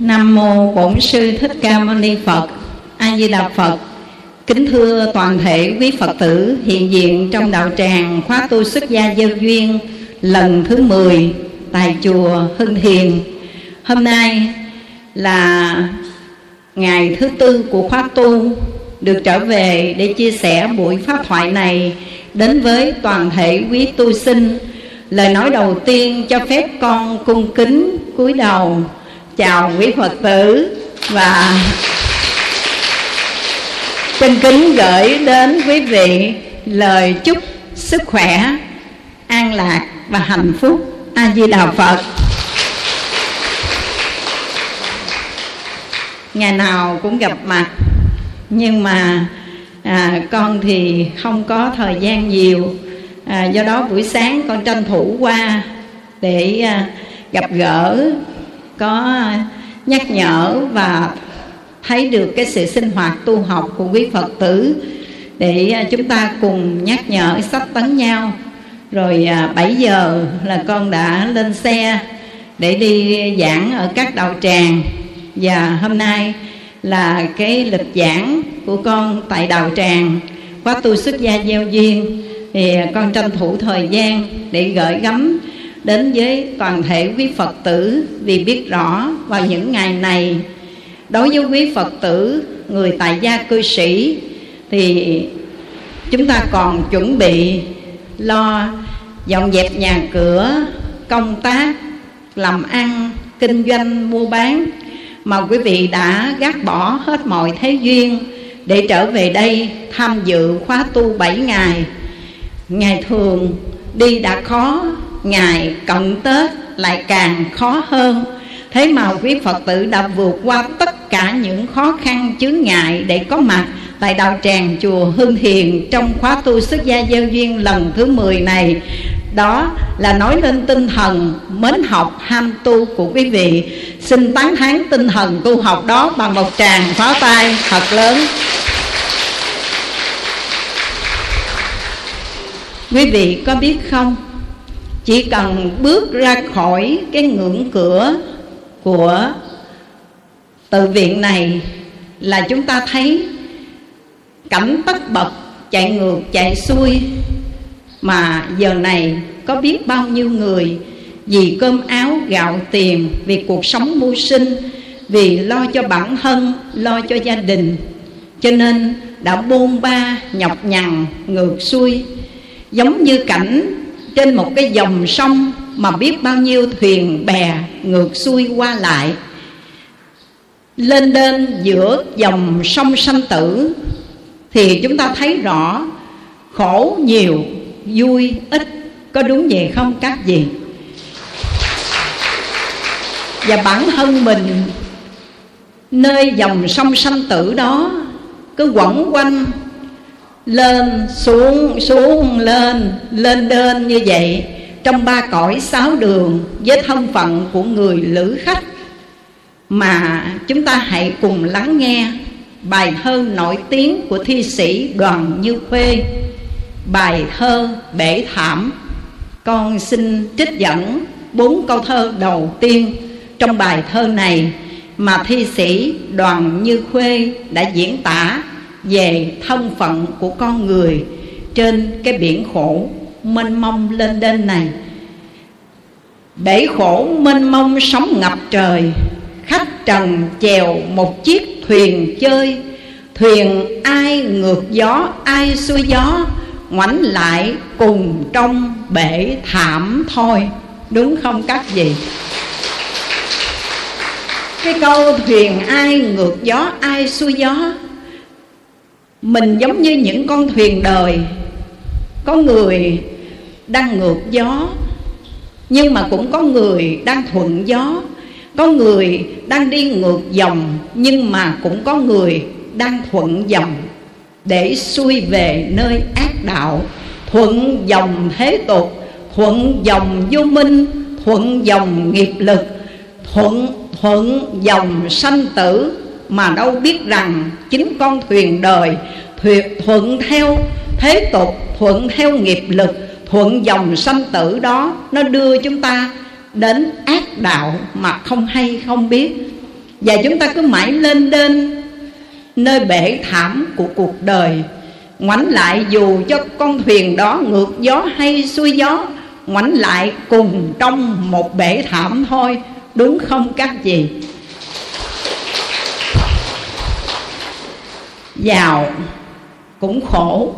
Nam mô Bổn sư Thích Ca Mâu Ni Phật. A Di Đà Phật. Kính thưa toàn thể quý Phật tử, hiện diện trong đạo tràng khóa tu xuất gia giao duyên, lần thứ 10 tại chùa Hưng Thiền. Hôm nay là ngày thứ tư của khóa tu, được trở về để chia sẻ buổi pháp thoại này đến với toàn thể quý tu sinh. Lời nói đầu tiên cho phép con cung kính cúi đầu chào quý Phật tử và xin kính gửi đến quý vị lời chúc sức khỏe, an lạc và hạnh phúc. A Di Đà Phật. Ngày nào cũng gặp mặt nhưng mà à, con thì không có thời gian nhiều à, do đó buổi sáng con tranh thủ qua để à, gặp gỡ có nhắc nhở và thấy được cái sự sinh hoạt tu học của quý Phật tử để à, chúng ta cùng nhắc nhở sách tấn nhau. Rồi à, 7 giờ là con đã lên xe để đi giảng ở các đạo tràng. Và hôm nay là cái lịch giảng của con tại đạo tràng. Khóa tu xuất gia gieo duyên. Thì con tranh thủ thời gian để gửi gắm đến với toàn thể quý Phật tử vì biết rõ vào những ngày này. Đối với quý Phật tử, người tại gia cư sĩ, thì chúng ta còn chuẩn bị lo dọn dẹp nhà cửa, công tác, làm ăn, kinh doanh, mua bán mà quý vị đã gác bỏ hết mọi thế duyên để trở về đây tham dự khóa tu 7 ngày. Ngày thường đi đã khó ngày cận tết lại càng khó hơn. Thế mà quý phật tử đã vượt qua tất cả những khó khăn chướng ngại để có mặt tại đạo tràng chùa Hương Thiền trong khóa tu xuất gia gieo duyên lần thứ 10 này. Đó là nói lên tinh thần mến học ham tu của quý vị. Xin tán thán tinh thần tu học đó bằng một tràng pháo tay thật lớn. Quý vị có biết không? Chỉ cần bước ra khỏi cái ngưỡng cửa của tự viện này là chúng ta thấy cảnh tất bật chạy ngược, chạy xuôi. Mà giờ này có biết bao nhiêu người vì cơm áo, gạo tiền, vì cuộc sống mưu sinh, vì lo cho bản thân, lo cho gia đình. Cho nên đã bôn ba, nhọc nhằn, ngược xuôi. Giống như cảnh trên một cái dòng sông mà biết bao nhiêu thuyền bè ngược xuôi qua lại. Lên đên giữa dòng sông sanh tử thì chúng ta thấy rõ khổ nhiều, vui ít. Có đúng vậy không, các gì và bản thân mình, nơi dòng sông sanh tử đó cứ quẩn quanh lên, xuống xuống, lên lên đơn như vậy. Trong ba cõi sáu đường, với thân phận của người lữ khách. Mà chúng ta hãy cùng lắng nghe bài thơ nổi tiếng của thi sĩ đoàn như khuê. Bài thơ bể thảm. Con xin trích dẫn bốn câu thơ đầu tiên trong bài thơ này mà thi sĩ đoàn như khuê đã diễn tả về thân phận của con người trên cái biển khổ mênh mông lên đên này. Bể khổ mênh mông sóng ngập trời, khách trần chèo một chiếc thuyền chơi. Thuyền ai ngược gió, ai xuôi gió, ngoảnh lại cùng trong bể thảm thôi. Đúng không các gì cái câu thuyền ai ngược gió, ai xuôi gió mình giống như những con thuyền đời. Có người đang ngược gió, nhưng mà cũng có người đang thuận gió. Có người đang đi ngược dòng, nhưng mà cũng có người đang thuận dòng. Để xuôi về nơi ác đạo, thuận dòng thế tục, thuận dòng vô minh, thuận dòng nghiệp lực, thuận thuận dòng sanh tử mà đâu biết rằng chính con thuyền đời thuyệt thuận theo thế tục, thuận theo nghiệp lực, thuận dòng sanh tử đó, nó đưa chúng ta đến ác đạo mà không hay, không biết. Và chúng ta cứ mãi lên đên nơi bể thảm của cuộc đời. Ngoảnh lại dù cho con thuyền đó ngược gió hay xuôi gió, ngoảnh lại cùng trong một bể thảm thôi, đúng không các chị? Giàu cũng khổ,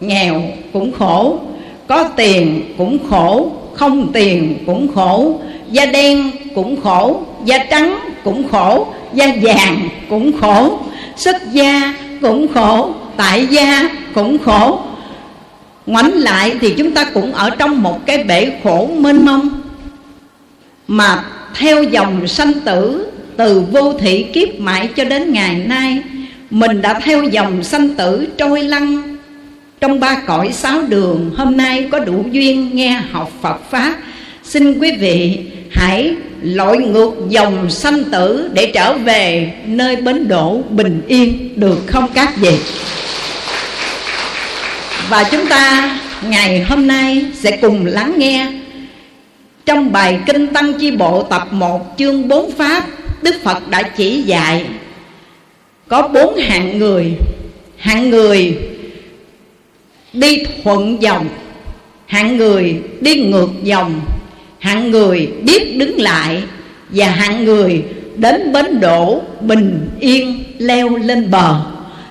nghèo cũng khổ, có tiền cũng khổ, không tiền cũng khổ, da đen cũng khổ, da trắng cũng khổ, da vàng cũng khổ, xuất gia cũng khổ, tại gia cũng khổ. Ngoảnh lại thì chúng ta cũng ở trong một cái bể khổ mênh mông mà theo dòng sanh tử từ vô thị kiếp mãi cho đến ngày nay mình đã theo dòng sanh tử trôi lăn. Trong ba cõi sáu đường, hôm nay có đủ duyên nghe học Phật pháp. Xin quý vị hãy lội ngược dòng sanh tử để trở về nơi bến đỗ bình yên, được không các vị? Và chúng ta ngày hôm nay sẽ cùng lắng nghe trong bài Kinh Tăng Chi Bộ tập 1 chương 4 Pháp Đức Phật đã chỉ dạy. Có bốn hạng người. Hạng người đi thuận dòng. Hạng người đi ngược dòng. Hạng người biết đứng lại. Và hạng người đến bến đổ bình yên leo lên bờ.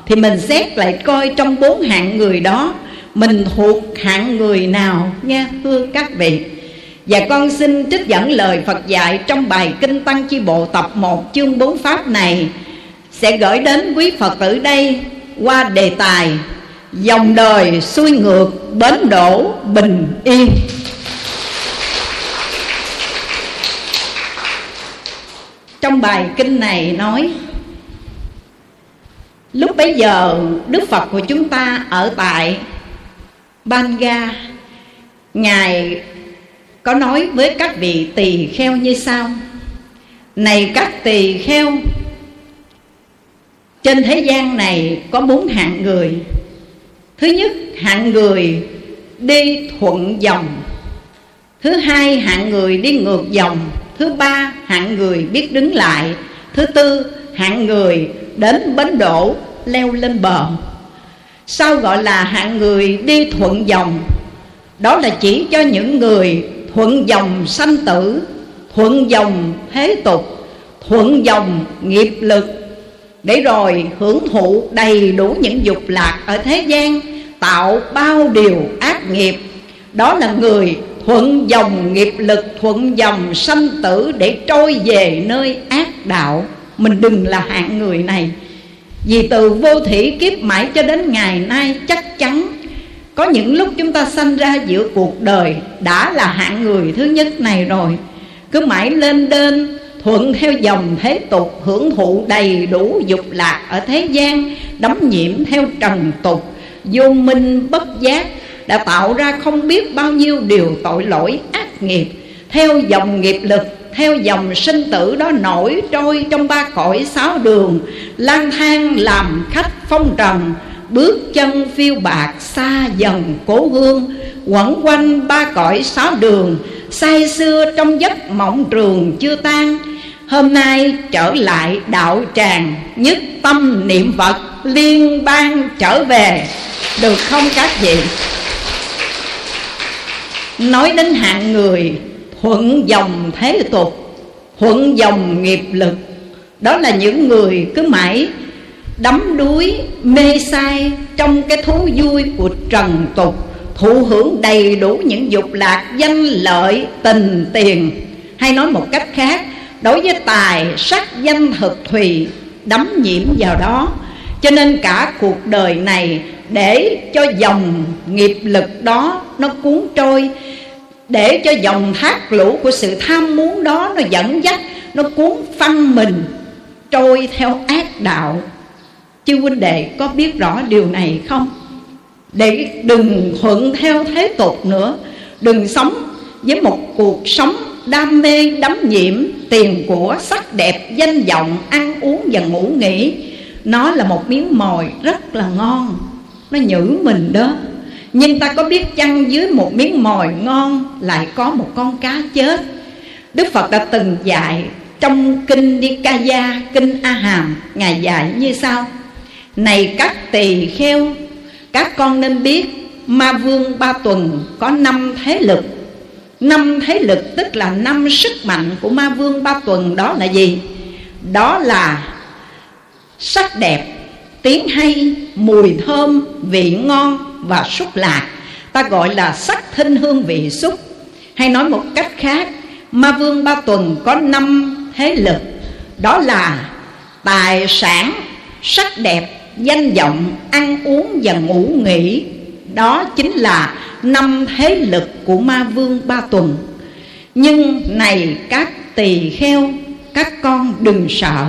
Thì mình xét lại coi trong bốn hạng người đó, Mình thuộc hạng người nào nha thưa các vị. Và con xin trích dẫn lời Phật dạy trong bài Kinh Tăng Chi Bộ tập 1 chương 4 Pháp này. Sẽ gửi đến quý Phật tử đây qua đề tài Dòng đời xuôi ngược bến đổ bình yên. Trong bài kinh này nói, Lúc bấy giờ Đức Phật của chúng ta ở tại Banga, Ngài có nói với các vị tỳ kheo như sau, Này các tỳ kheo trên thế gian này có bốn hạng người. Thứ nhất, hạng người đi thuận dòng. Thứ hai, hạng người đi ngược dòng. Thứ ba, hạng người biết đứng lại. Thứ tư, hạng người đến bến đổ, leo lên bờ. Sao gọi là hạng người đi thuận dòng, Đó là chỉ cho những người thuận dòng sanh tử, thuận dòng thế tục, thuận dòng nghiệp lực để rồi hưởng thụ đầy đủ những dục lạc ở thế gian, tạo bao điều ác nghiệp. Đó là người thuận dòng nghiệp lực, thuận dòng sanh tử để trôi về nơi ác đạo. Mình đừng là hạng người này. Vì từ vô thủy kiếp mãi cho đến ngày nay, chắc chắn có những lúc chúng ta sanh ra giữa cuộc đời đã là hạng người thứ nhất này rồi. Cứ mãi lên đên thuận theo dòng thế tục, hưởng thụ đầy đủ dục lạc ở thế gian, đắm nhiễm theo trần tục. Vô minh bất giác đã tạo ra không biết bao nhiêu điều tội lỗi ác nghiệp. Theo dòng nghiệp lực, theo dòng sinh tử đó nổi trôi trong ba cõi sáu đường, lang thang làm khách phong trần, Bước chân phiêu bạc xa dần cố hương. Quẩn quanh ba cõi sáu đường, Say xưa trong giấc mộng trường chưa tan Hôm nay trở lại đạo tràng, Nhất tâm niệm Phật, liên bang trở về. Được không các vị? Nói đến hạng người, thuận dòng thế tục, Thuận dòng nghiệp lực. Đó là những người cứ mãi đắm đuối, mê say trong cái thú vui của trần tục, thụ hưởng đầy đủ những dục lạc danh lợi, tình tiền. Hay nói một cách khác đối với tài, sắc, danh thực thùy, đắm nhiễm vào đó. Cho nên cả cuộc đời này, để cho dòng nghiệp lực đó nó cuốn trôi, để cho dòng thác lũ của sự tham muốn đó nó dẫn dắt, nó cuốn phăng mình, trôi theo ác đạo. Chư huynh đệ có biết rõ điều này không? Để đừng thuận theo thế tục nữa. Đừng sống với một cuộc sống đam mê, đắm nhiễm Tiền của sắc đẹp, danh vọng, ăn uống và ngủ nghỉ. Nó là một miếng mồi rất là ngon. Nó nhử mình đó. Nhưng ta có biết chăng dưới một miếng mồi ngon Lại có một con cá chết? Đức Phật đã từng dạy trong kinh Nikaya, kinh A Hàm ngài dạy như sau. Này các tỳ kheo, các con nên biết ma vương ba tuần có năm thế lực năm thế lực tức là năm sức mạnh của ma vương ba tuần đó là gì? Đó là sắc đẹp, tiếng hay, mùi thơm, vị ngon và xúc lạc. Ta gọi là sắc thinh hương vị xúc. Hay nói một cách khác, ma vương ba tuần có năm thế lực. Đó là tài sản, sắc đẹp, danh vọng, ăn uống và ngủ nghỉ đó chính là năm thế lực của ma vương ba tuần. Nhưng này, các tỳ kheo, các con đừng sợ.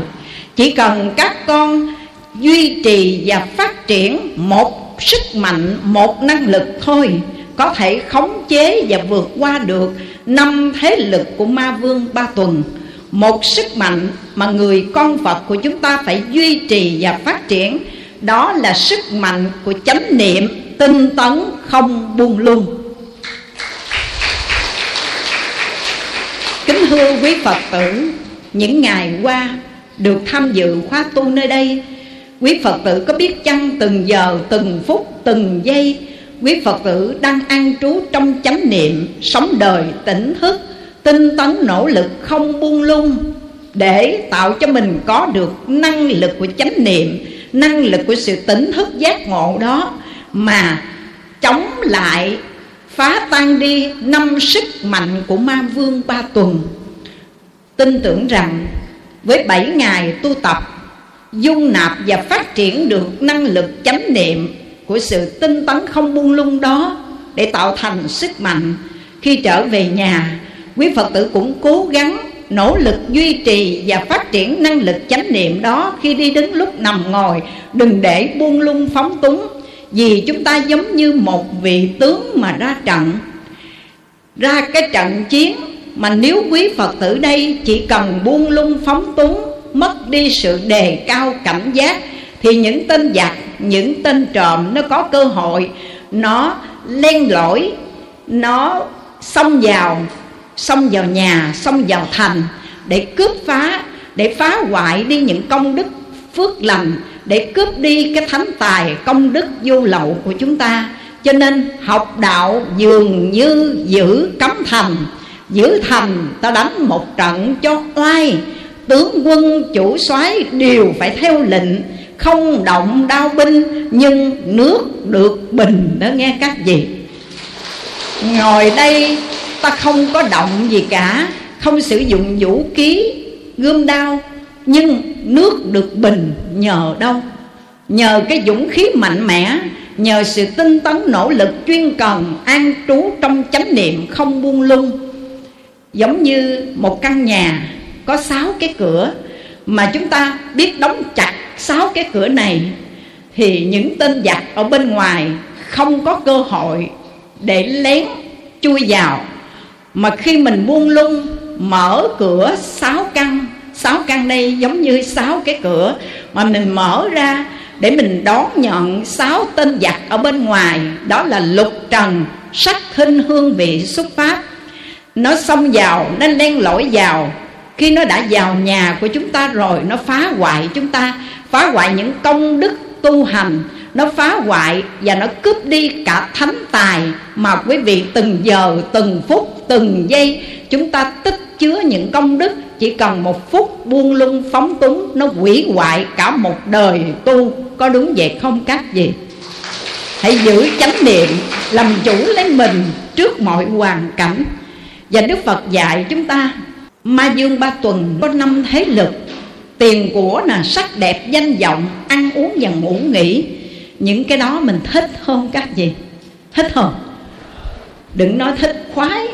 Chỉ cần các con duy trì và phát triển một sức mạnh, một năng lực thôi, có thể khống chế và vượt qua được năm thế lực của ma vương ba tuần. Một sức mạnh mà người con Phật của chúng ta phải duy trì và phát triển đó là sức mạnh của chánh niệm tinh tấn không buông lung. Kính thưa quý Phật tử, những ngày qua được tham dự khóa tu nơi đây, quý Phật tử có biết chăng từng giờ, từng phút, từng giây, quý Phật tử đang an trú trong chánh niệm, sống đời tỉnh thức, tinh tấn nỗ lực không buông lung để tạo cho mình có được năng lực của chánh niệm năng lực của sự tỉnh thức giác ngộ đó mà chống lại phá tan đi năm sức mạnh của ma vương ba tuần. Tin tưởng rằng với bảy ngày tu tập, dung nạp và phát triển được năng lực chánh niệm của sự tinh tấn không buông lung đó để tạo thành sức mạnh, khi trở về nhà, quý phật tử cũng cố gắng nỗ lực duy trì và phát triển năng lực chánh niệm đó khi đi đứng lúc nằm ngồi, đừng để buông lung phóng túng, vì chúng ta giống như một vị tướng mà ra trận. Ra cái trận chiến mà nếu quý phật tử đây chỉ cần buông lung phóng túng, mất đi sự đề cao cảnh giác, thì những tên giặc, những tên trộm nó có cơ hội, nó len lỏi, nó xông vào xông vào nhà, xông vào thành để cướp phá, để phá hoại đi những công đức phước lành, để cướp đi cái thánh tài, công đức vô lậu của chúng ta. Cho nên học đạo dường như giữ cấm thành. Giữ thành, ta đánh một trận cho oai. Tướng quân, chủ soái đều phải theo lệnh. Không động đao binh, nhưng nước được bình. Đó nghe các vị. Ngồi đây ta không có động gì cả, không sử dụng vũ khí, gươm đao, nhưng nước được bình nhờ đâu. Nhờ cái dũng khí mạnh mẽ, nhờ sự tinh tấn nỗ lực chuyên cần, an trú trong chánh niệm không buông lung. Giống như một căn nhà có sáu cái cửa, mà chúng ta biết đóng chặt sáu cái cửa này, thì những tên giặc ở bên ngoài không có cơ hội để lén chui vào mà khi mình buông lung, mở cửa sáu căn. Sáu căn đây giống như sáu cái cửa mà mình mở ra để mình đón nhận sáu tên giặc ở bên ngoài. Đó là lục trần, sắc thinh hương vị xuất phát. Nó xông vào, nó len lỏi vào. Khi nó đã vào nhà của chúng ta rồi, nó phá hoại chúng ta, phá hoại những công đức tu hành. Nó phá hoại và nó cướp đi cả thánh tài mà quý vị từng giờ, từng phút từng giây, chúng ta tích chứa những công đức. Chỉ cần một phút buông lung phóng túng, nó hủy hoại cả một đời tu. Có đúng vậy không, các gì hãy giữ chánh niệm, làm chủ lấy mình trước mọi hoàn cảnh. Và đức phật dạy chúng ta, ma dương ba tuần có năm thế lực. Tiền của là sắc đẹp, danh vọng, ăn uống và ngủ nghỉ. Những cái đó mình thích không, các gì thích không? Đừng nói thích khoái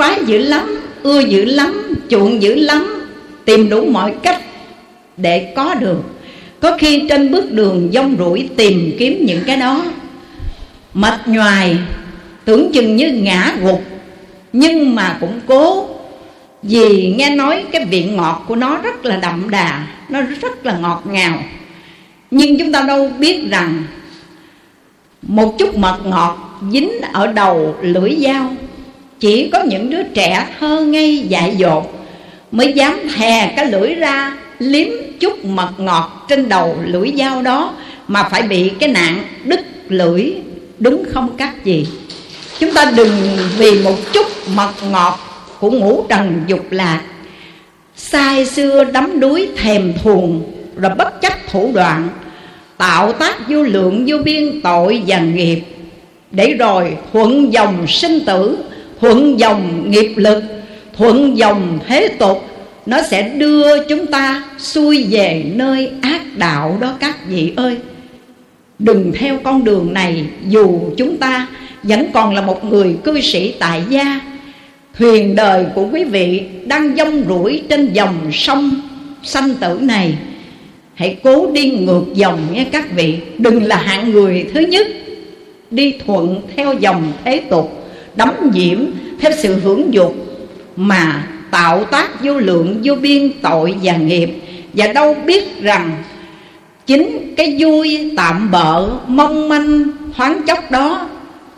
khoái dữ lắm, ưa dữ lắm, chuộng dữ lắm, tìm đủ mọi cách để có được có khi trên bước đường dông rủi tìm kiếm những cái đó. Mệt nhoài tưởng chừng như ngã gục, nhưng mà cũng cố. Vì nghe nói cái vị ngọt của nó rất là đậm đà, nó rất là ngọt ngào. Nhưng chúng ta đâu biết rằng một chút mật ngọt dính ở đầu lưỡi dao chỉ có những đứa trẻ thơ ngây dại dột mới dám thè cái lưỡi ra liếm chút mật ngọt trên đầu lưỡi dao đó mà phải bị cái nạn đứt lưỡi đúng không các gì chúng ta đừng vì một chút mật ngọt của ngũ trần dục lạc sai xưa đắm đuối thèm thuồng rồi bất chấp thủ đoạn tạo tác vô lượng vô biên tội và nghiệp để rồi thuận dòng sinh tử thuận dòng nghiệp lực, thuận dòng thế tục, nó sẽ đưa chúng ta xuôi về nơi ác đạo đó các vị ơi. Đừng theo con đường này, dù chúng ta vẫn còn là một người cư sĩ tại gia. Thuyền đời của quý vị đang dông rủi trên dòng sông sanh tử này. Hãy cố đi ngược dòng nghe các vị, đừng là hạng người thứ nhất đi thuận theo dòng thế tục đắm nhiễm theo sự hưởng dục mà tạo tác vô lượng, vô biên tội và nghiệp. Và đâu biết rằng chính cái vui tạm bợ, mong manh, thoáng chốc đó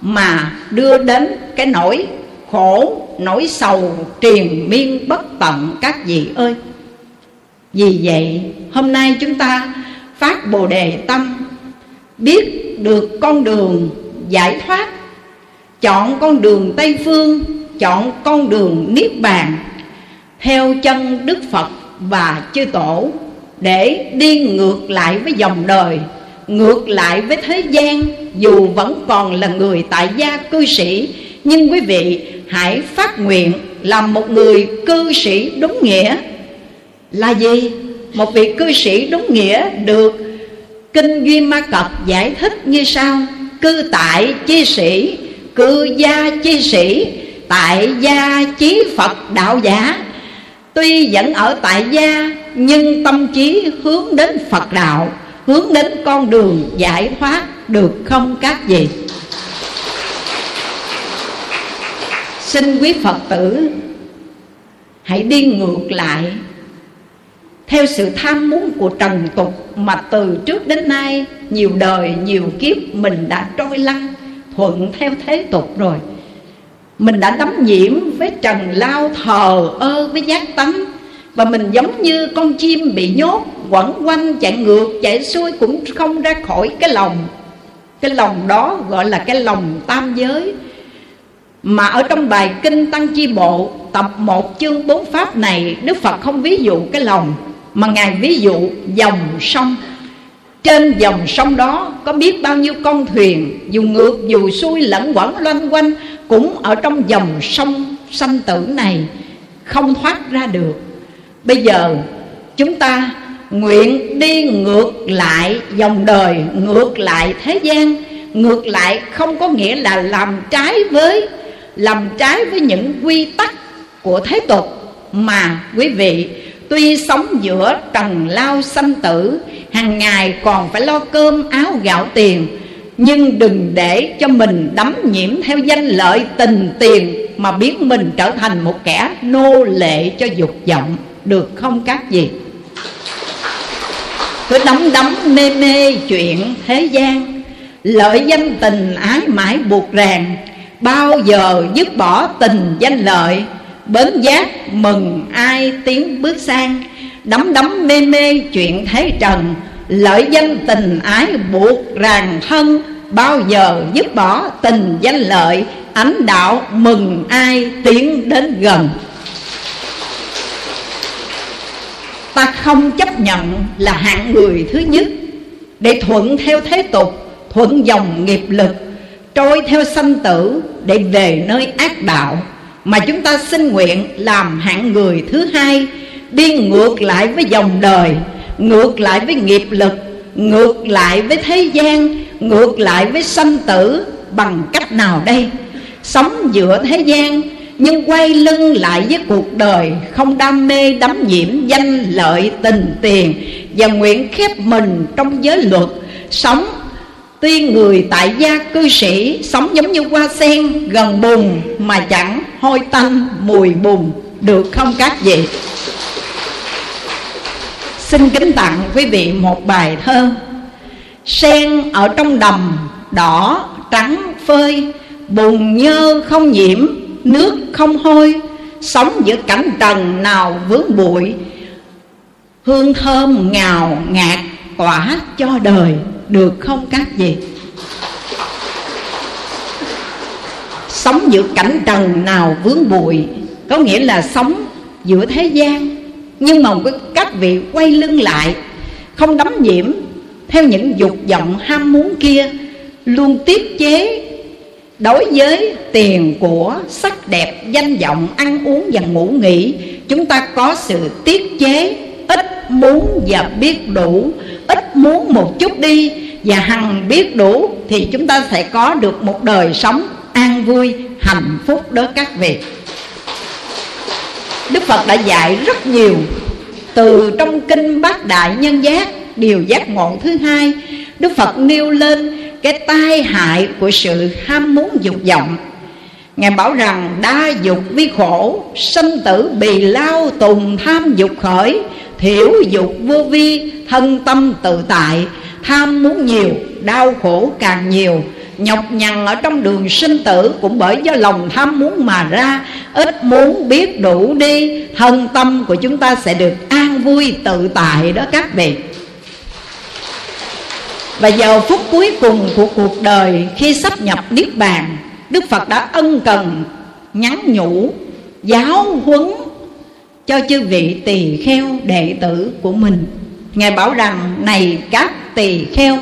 mà đưa đến cái nỗi khổ, nỗi sầu, triền miên, bất tận các vị ơi. Vì vậy, hôm nay chúng ta phát bồ đề tâm, biết được con đường giải thoát chọn con đường tây phương, chọn con đường niết bàn. Theo chân đức phật và chư tổ, để đi ngược lại với dòng đời, ngược lại với thế gian, dù vẫn còn là người tại gia cư sĩ, nhưng quý vị hãy phát nguyện làm một người cư sĩ đúng nghĩa. Là gì? Một vị cư sĩ đúng nghĩa được kinh duy ma cập giải thích như sau. Cư tại chi sĩ cư gia chi sĩ, tại gia chí phật đạo giả. Tuy vẫn ở tại gia, nhưng tâm trí hướng đến phật đạo, hướng đến con đường giải thoát được không các vị xin quý phật tử, hãy đi ngược lại. Theo sự tham muốn của trần tục mà từ trước đến nay, nhiều đời, nhiều kiếp mình đã trôi lăn thuận theo thế tục rồi. Mình đã đắm nhiễm với trần lao thờ ơ với giác tánh, và mình giống như con chim bị nhốt, quẩn quanh chạy ngược, chạy xuôi cũng không ra khỏi cái lòng. Cái lòng đó gọi là cái lòng tam giới. Mà ở trong bài kinh tăng chi bộ, tập 1 chương 4 pháp này, đức phật không ví dụ cái lòng, mà ngài ví dụ dòng sông trên dòng sông đó có biết bao nhiêu con thuyền, dù ngược, dù xuôi lẫn quẩn loanh quanh, cũng ở trong dòng sông sanh tử này không thoát ra được. Bây giờ, chúng ta nguyện đi ngược lại dòng đời, ngược lại thế gian. Ngược lại không có nghĩa là làm trái với, làm trái với những quy tắc của thế tục mà quý vị tuy sống giữa trần lao sanh tử, hàng ngày còn phải lo cơm, áo, gạo, tiền. Nhưng đừng để cho mình đắm nhiễm theo danh lợi tình tiền mà biến mình trở thành một kẻ nô lệ cho dục vọng. Được không các gì cứ đắm đắm mê mê chuyện thế gian, lợi danh tình ái mãi buộc ràng. Bao giờ dứt bỏ tình danh lợi bến giác mừng ai tiến bước sang. Đắm đắm mê mê chuyện thế trần. Lợi danh tình ái buộc ràng thân. Bao giờ dứt bỏ tình danh lợi, ánh đạo mừng ai tiến đến gần. Ta không chấp nhận là hạng người thứ nhất. Để thuận theo thế tục, thuận dòng nghiệp lực, trôi theo sanh tử để về nơi ác đạo mà chúng ta xin nguyện làm hạng người thứ hai đi ngược lại với dòng đời ngược lại với nghiệp lực ngược lại với thế gian ngược lại với sanh tử bằng cách nào đây? Sống giữa thế gian nhưng quay lưng lại với cuộc đời không đam mê đắm nhiễm danh lợi tình tiền và nguyện khép mình trong giới luật sống tuy người tại gia cư sĩ sống giống như hoa sen, gần bùn, mà chẳng hôi tanh, mùi bùn, được không các vị? Xin kính tặng quý vị một bài thơ. Sen ở trong đầm, đỏ, trắng, phơi, bùn nhơ không nhiễm, nước không hôi, sống giữa cảnh trần nào vướng bụi, hương thơm ngào ngạt tỏa cho đời được không các vị? Sống giữa cảnh trần nào vướng bụi. Có nghĩa là sống giữa thế gian. Nhưng mà các vị quay lưng lại, không đắm nhiễm, theo những dục vọng ham muốn kia, luôn tiết chế đối với tiền của sắc đẹp, danh vọng, ăn uống và ngủ nghỉ. Chúng ta có sự tiết chế, ít muốn và biết đủ ít muốn một chút đi và hằng biết đủ thì chúng ta sẽ có được một đời sống an vui, hạnh phúc đó các vị đức phật đã dạy rất nhiều, từ trong kinh bát đại nhân giác, điều giác ngộ thứ hai, đức phật nêu lên cái tai hại của sự ham muốn dục vọng. Ngài bảo rằng đa dục vi khổ Sinh tử bì lao tùng tham dục khởi Thiểu dục vô vi, thân tâm tự tại. Tham muốn nhiều, đau khổ càng nhiều. Nhọc nhằn ở trong đường sinh tử Cũng bởi do lòng tham muốn mà ra. Ít muốn biết đủ đi, Thân tâm của chúng ta sẽ được an vui, tự tại đó các vị. Và giờ phút cuối cùng của cuộc đời Khi sắp nhập Niết Bàn, Đức Phật đã ân cần nhắn nhủ Giáo huấn cho chư vị tỳ kheo đệ tử của mình. Ngài bảo rằng, Này các tỳ kheo,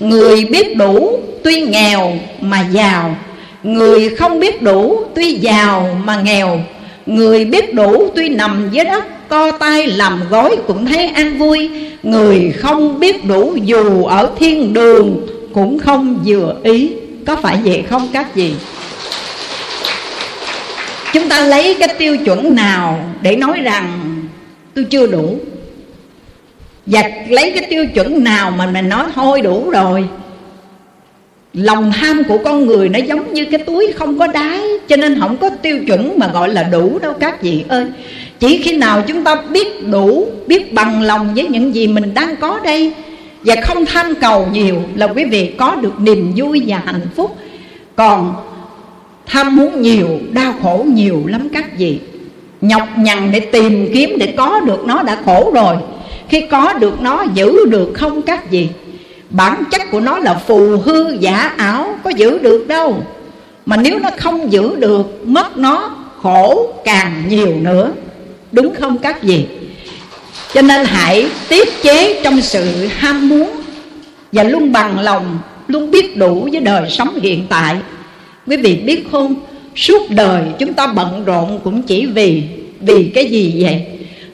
Người biết đủ tuy nghèo mà giàu, Người không biết đủ tuy giàu mà nghèo, Người biết đủ tuy nằm dưới đất Co tay làm gói cũng thấy an vui, Người không biết đủ dù ở thiên đường Cũng không vừa ý. Có phải vậy không các vị? Chúng ta lấy cái tiêu chuẩn nào Để nói rằng tôi chưa đủ? Và lấy cái tiêu chuẩn nào mà mình nói, thôi đủ rồi. Lòng tham của con người nó giống như cái túi không có đáy, Cho nên không có tiêu chuẩn mà gọi là đủ đâu các vị ơi. Chỉ khi nào chúng ta biết đủ, Biết bằng lòng với những gì mình đang có đây Và không tham cầu nhiều Là quý vị có được niềm vui và hạnh phúc. Còn tham muốn nhiều, Đau khổ nhiều lắm các vị. Nhọc nhằn để tìm kiếm Để có được nó đã khổ rồi. Khi có được nó, giữ được không các vị? Bản chất của nó là phù hư giả ảo, có giữ được đâu. Mà nếu nó không giữ được, mất nó, khổ càng nhiều nữa. Đúng không các vị? Cho nên hãy tiết chế trong sự ham muốn và luôn bằng lòng, luôn biết đủ với đời sống hiện tại quý vị biết không? Suốt đời chúng ta bận rộn cũng chỉ vì vì cái gì vậy?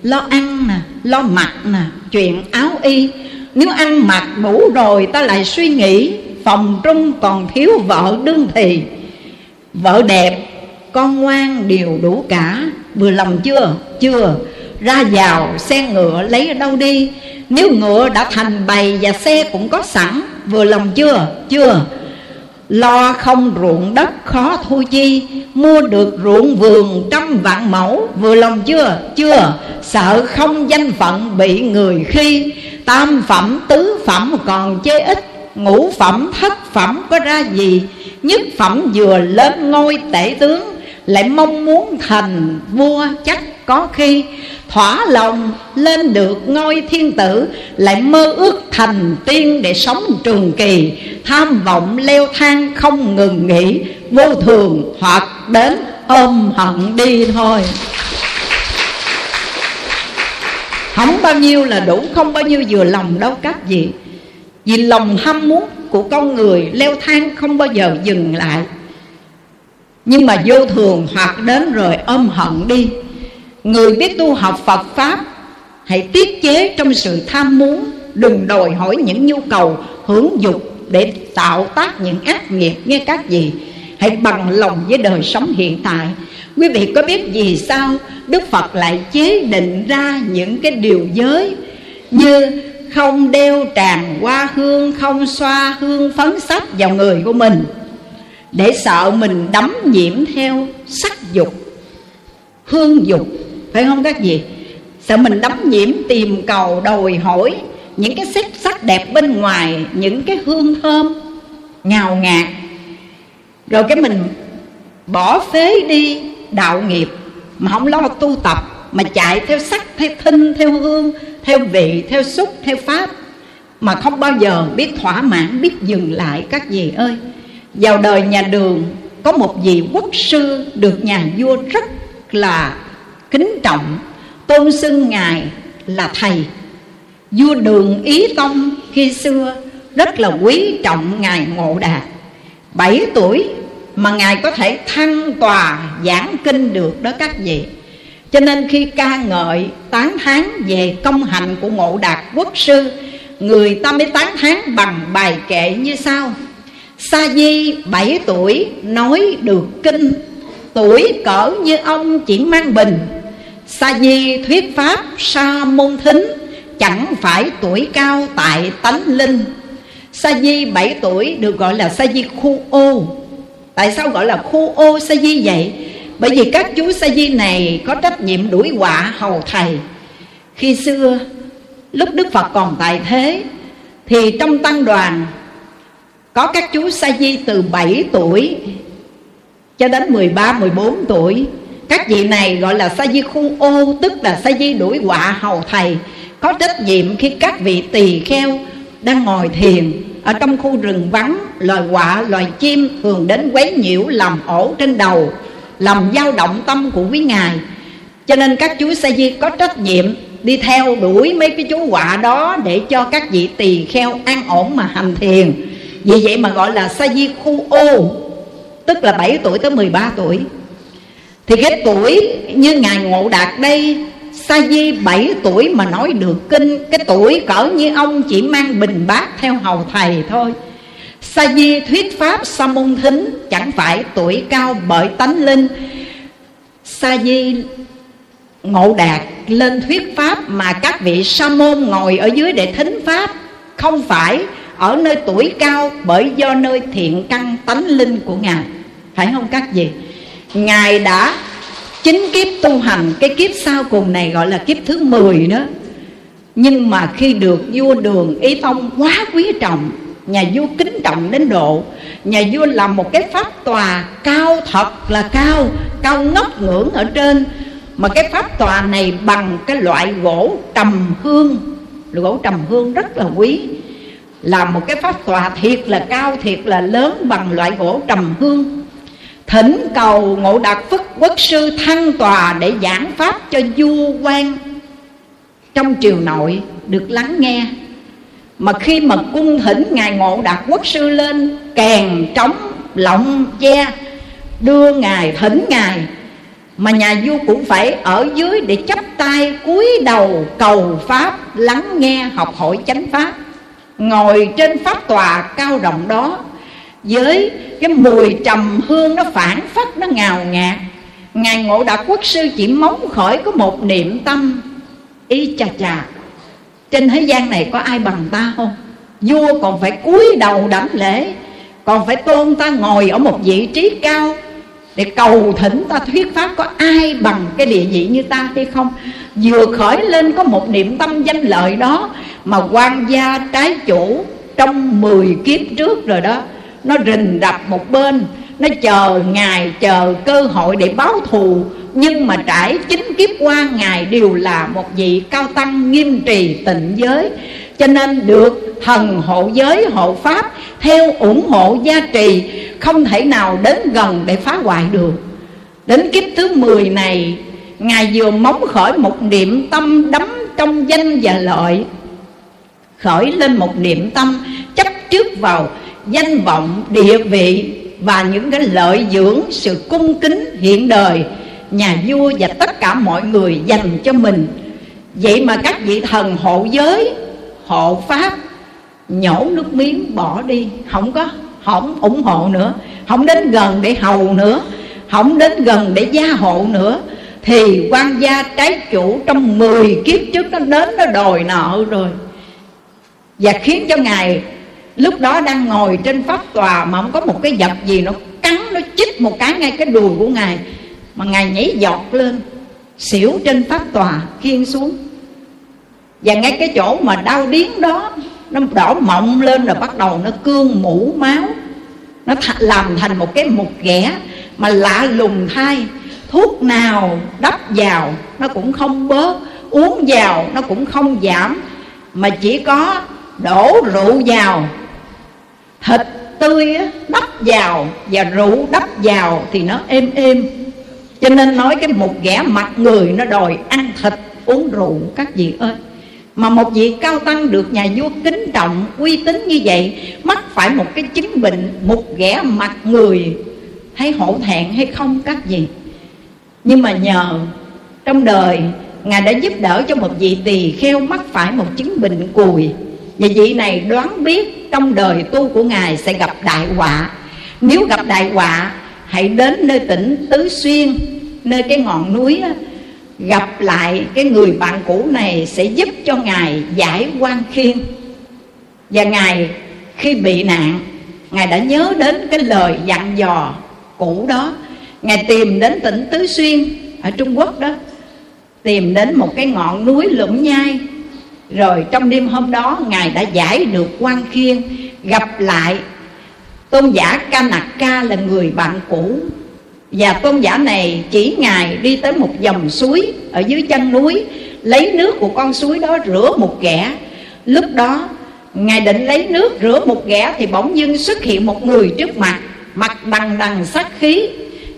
Lo ăn nè, lo mặc nè, chuyện áo y. Nếu ăn mặc đủ rồi ta lại suy nghĩ, Phòng trung còn thiếu vợ đương thì. Vợ đẹp, Con ngoan đều đủ cả. Vừa lòng chưa? Chưa. Ra vào, xe ngựa lấy ở đâu đi? Nếu ngựa đã thành bầy Và xe cũng có sẵn, Vừa lòng chưa? Chưa. Lo không ruộng đất khó thu chi, Mua được ruộng vườn trăm vạn mẫu. Vừa lòng chưa? Chưa. Sợ không danh phận bị người khi, Tam phẩm, tứ phẩm còn chê ít. Ngũ phẩm, thất phẩm có ra gì? Nhất phẩm vừa lên ngôi tể tướng, Lại mong muốn thành vua chắc có khi. Thỏa lòng lên được ngôi thiên tử, Lại mơ ước thành tiên để sống trường kỳ. Tham vọng leo thang không ngừng nghỉ, Vô thường hoặc đến ôm hận đi thôi. Không bao nhiêu là đủ, không bao nhiêu vừa lòng đâu, các vị. Vì lòng ham muốn của con người, leo thang không bao giờ dừng lại. Nhưng mà vô thường hoặc đến rồi ôm hận đi người biết tu học phật pháp, hãy tiết chế trong sự tham muốn, đừng đòi hỏi những nhu cầu, hưởng dục để tạo tác những ác nghiệp, nghe các gì. Hãy bằng lòng với đời sống hiện tại. Quý vị có biết vì sao đức phật lại chế định ra những cái điều giới như không đeo tràn hoa hương, không xoa hương, phấn sắc vào người của mình, để sợ mình đắm nhiễm theo sắc dục, hương dục phải không các vị? Sợ mình đắm nhiễm tìm cầu đòi hỏi những cái sắc sắc đẹp bên ngoài, những cái hương thơm, ngào ngạt. Rồi cái mình bỏ phế đi đạo nghiệp mà không lo tu tập, mà chạy theo sắc, theo thinh, theo hương, theo vị, theo xúc, theo pháp, mà không bao giờ biết thỏa mãn, biết dừng lại các vị ơi. Vào đời nhà đường có một vị quốc sư được nhà vua rất là kính trọng, tôn xưng ngài là thầy. Vua đường ý tông khi xưa rất là quý trọng ngài ngộ đạt bảy tuổi mà ngài có thể thăng tòa giảng kinh được đó các vị. Cho nên khi ca ngợi tán thán về công hạnh của ngộ đạt quốc sư, người ta mới tán thán bằng bài kệ như sau. Sa di, bảy tuổi, nói được kinh. Tuổi cỡ như ông chỉ mang bình sa di thuyết pháp sa môn thính chẳng phải tuổi cao tại tánh linh. Sa di bảy tuổi được gọi là sa di khu ô. Tại sao gọi là khu ô sa di vậy? Bởi vì các chú sa di này có trách nhiệm đuổi họa hầu thầy. Khi xưa lúc đức phật còn tại thế thì trong tăng đoàn có các chú sa di từ 7 tuổi cho đến 13, 14 tuổi các vị này gọi là sa di khu ô, tức là sa di đuổi họa hầu thầy. Có trách nhiệm khi các vị tỳ kheo đang ngồi thiền ở trong khu rừng vắng, loài quạ, loài chim thường đến quấy nhiễu làm ổ trên đầu, làm dao động tâm của quý ngài. Cho nên các chú sa di có trách nhiệm đi theo đuổi mấy cái chú quạ đó để cho các vị tỳ kheo an ổn mà hành thiền. Vì vậy mà gọi là sa di khu ô, tức là 7 tuổi tới 13 tuổi thì cái tuổi như ngài ngộ đạt đây, sa di 7 tuổi mà nói được kinh, cái tuổi cỡ như ông chỉ mang bình bát theo hầu thầy thôi. Sa di thuyết pháp sa môn thính chẳng phải tuổi cao bởi tánh linh. Sa di ngộ đạt lên thuyết pháp mà các vị sa môn ngồi ở dưới để thính pháp, không phải ở nơi tuổi cao bởi do nơi thiện căn tánh linh của ngài. Phải không các vị? Ngài đã chính kiếp tu hành. Cái kiếp sau cùng này gọi là kiếp thứ 10 đó. Nhưng mà khi được vua đường ý tông quá quý trọng, nhà vua kính trọng đến độ, nhà vua làm một cái pháp tòa cao thật là cao cao ngất ngưỡng ở trên. Mà cái pháp tòa này bằng cái loại gỗ trầm hương. Gỗ trầm hương rất là quý. Làm một cái pháp tòa thiệt là cao, thiệt là lớn bằng loại gỗ trầm hương thỉnh cầu ngộ đạt phất quốc sư thăng tòa để giảng pháp cho vua quan. Trong triều nội được lắng nghe, mà khi mà cung thỉnh ngài ngộ đạt quốc sư lên, kèn trống, lọng, che, đưa ngài, thỉnh ngài, mà nhà vua cũng phải ở dưới để chấp tay cúi đầu cầu pháp, lắng nghe, học hỏi chánh pháp. Ngồi trên pháp tòa cao rộng đó với cái mùi trầm hương nó phản phất nó ngào ngạt, ngài ngộ đạt quốc sư chỉ móng khỏi có một niệm tâm, y chà chà, trên thế gian này có ai bằng ta không? Vua còn phải cúi đầu đảnh lễ, còn phải tôn ta ngồi ở một vị trí cao để cầu thỉnh ta thuyết pháp có ai bằng cái địa vị như ta hay không? Vừa khởi lên có một niệm tâm danh lợi đó mà quan gia trái chủ trong 10 kiếp trước rồi đó nó rình rập một bên, nó chờ ngài chờ cơ hội để báo thù. Nhưng mà trải chính kiếp qua, ngài đều là một vị cao tăng nghiêm trì tịnh giới. Cho nên được thần hộ giới, hộ pháp, theo ủng hộ gia trì, không thể nào đến gần để phá hoại được. Đến kiếp thứ 10 này, ngài vừa móng khởi một niệm tâm đắm trong danh và lợi. Khởi lên một niệm tâm, chấp trước vào danh vọng, địa vị và những cái lợi dưỡng, sự cung kính hiện đời. Nhà vua và tất cả mọi người dành cho mình. Vậy mà các vị thần hộ giới, hộ pháp, nhổ nước miếng bỏ đi. Không có, không ủng hộ nữa. Không đến gần để hầu nữa. Không đến gần để gia hộ nữa. Thì quan gia trái chủ trong 10 kiếp trước nó đến, nó đòi nợ rồi. Và khiến cho ngài lúc đó đang ngồi trên pháp tòa mà không có một cái vật gì nó cắn, nó chích một cái ngay cái đùi của ngài. Mà ngài nhảy giọt lên, xỉu trên pháp tòa khiên xuống. Và ngay cái chỗ mà đau điếng đó, nó đỏ mọng lên rồi bắt đầu nó cương mũ máu. Nó th- làm thành một cái mục ghẻ mà lạ lùng thay. Thuốc nào đắp vào, nó cũng không bớt. Uống vào, nó cũng không giảm. Mà chỉ có đổ rượu vào thịt tươi đắp vào và rượu đắp vào thì nó êm êm. Cho nên nói cái một ghẻ mặt người nó đòi ăn thịt, uống rượu, các vị ơi. Mà một vị cao tăng được nhà vua kính trọng, uy tín như vậy, mắc phải một cái chứng bệnh, một ghẻ mặt người thấy hổ thẹn hay không, các vị? Nhưng mà nhờ trong đời, ngài đã giúp đỡ cho một vị tỳ kheo mắc phải một chứng bệnh cùi và vị này đoán biết trong đời tu của ngài sẽ gặp đại họa. Nếu gặp đại họa, hãy đến nơi tỉnh tứ xuyên, nơi cái ngọn núi gặp lại cái người bạn cũ này sẽ giúp cho ngài giải quan khiên. Và ngài khi bị nạn, ngài đã nhớ đến cái lời dặn dò cũ đó. Ngài tìm đến tỉnh tứ xuyên ở trung quốc đó, tìm đến một cái ngọn núi lũng nhai rồi trong đêm hôm đó, ngài đã giải được quan khiên, gặp lại tôn giả ca nặc ca là người bạn cũ. Và tôn giả này chỉ ngài đi tới một dòng suối ở dưới chân núi, lấy nước của con suối đó rửa một ghẻ. Lúc đó, ngài định lấy nước rửa một ghẻ thì bỗng dưng xuất hiện một người trước mặt mặt đằng đằng sát khí.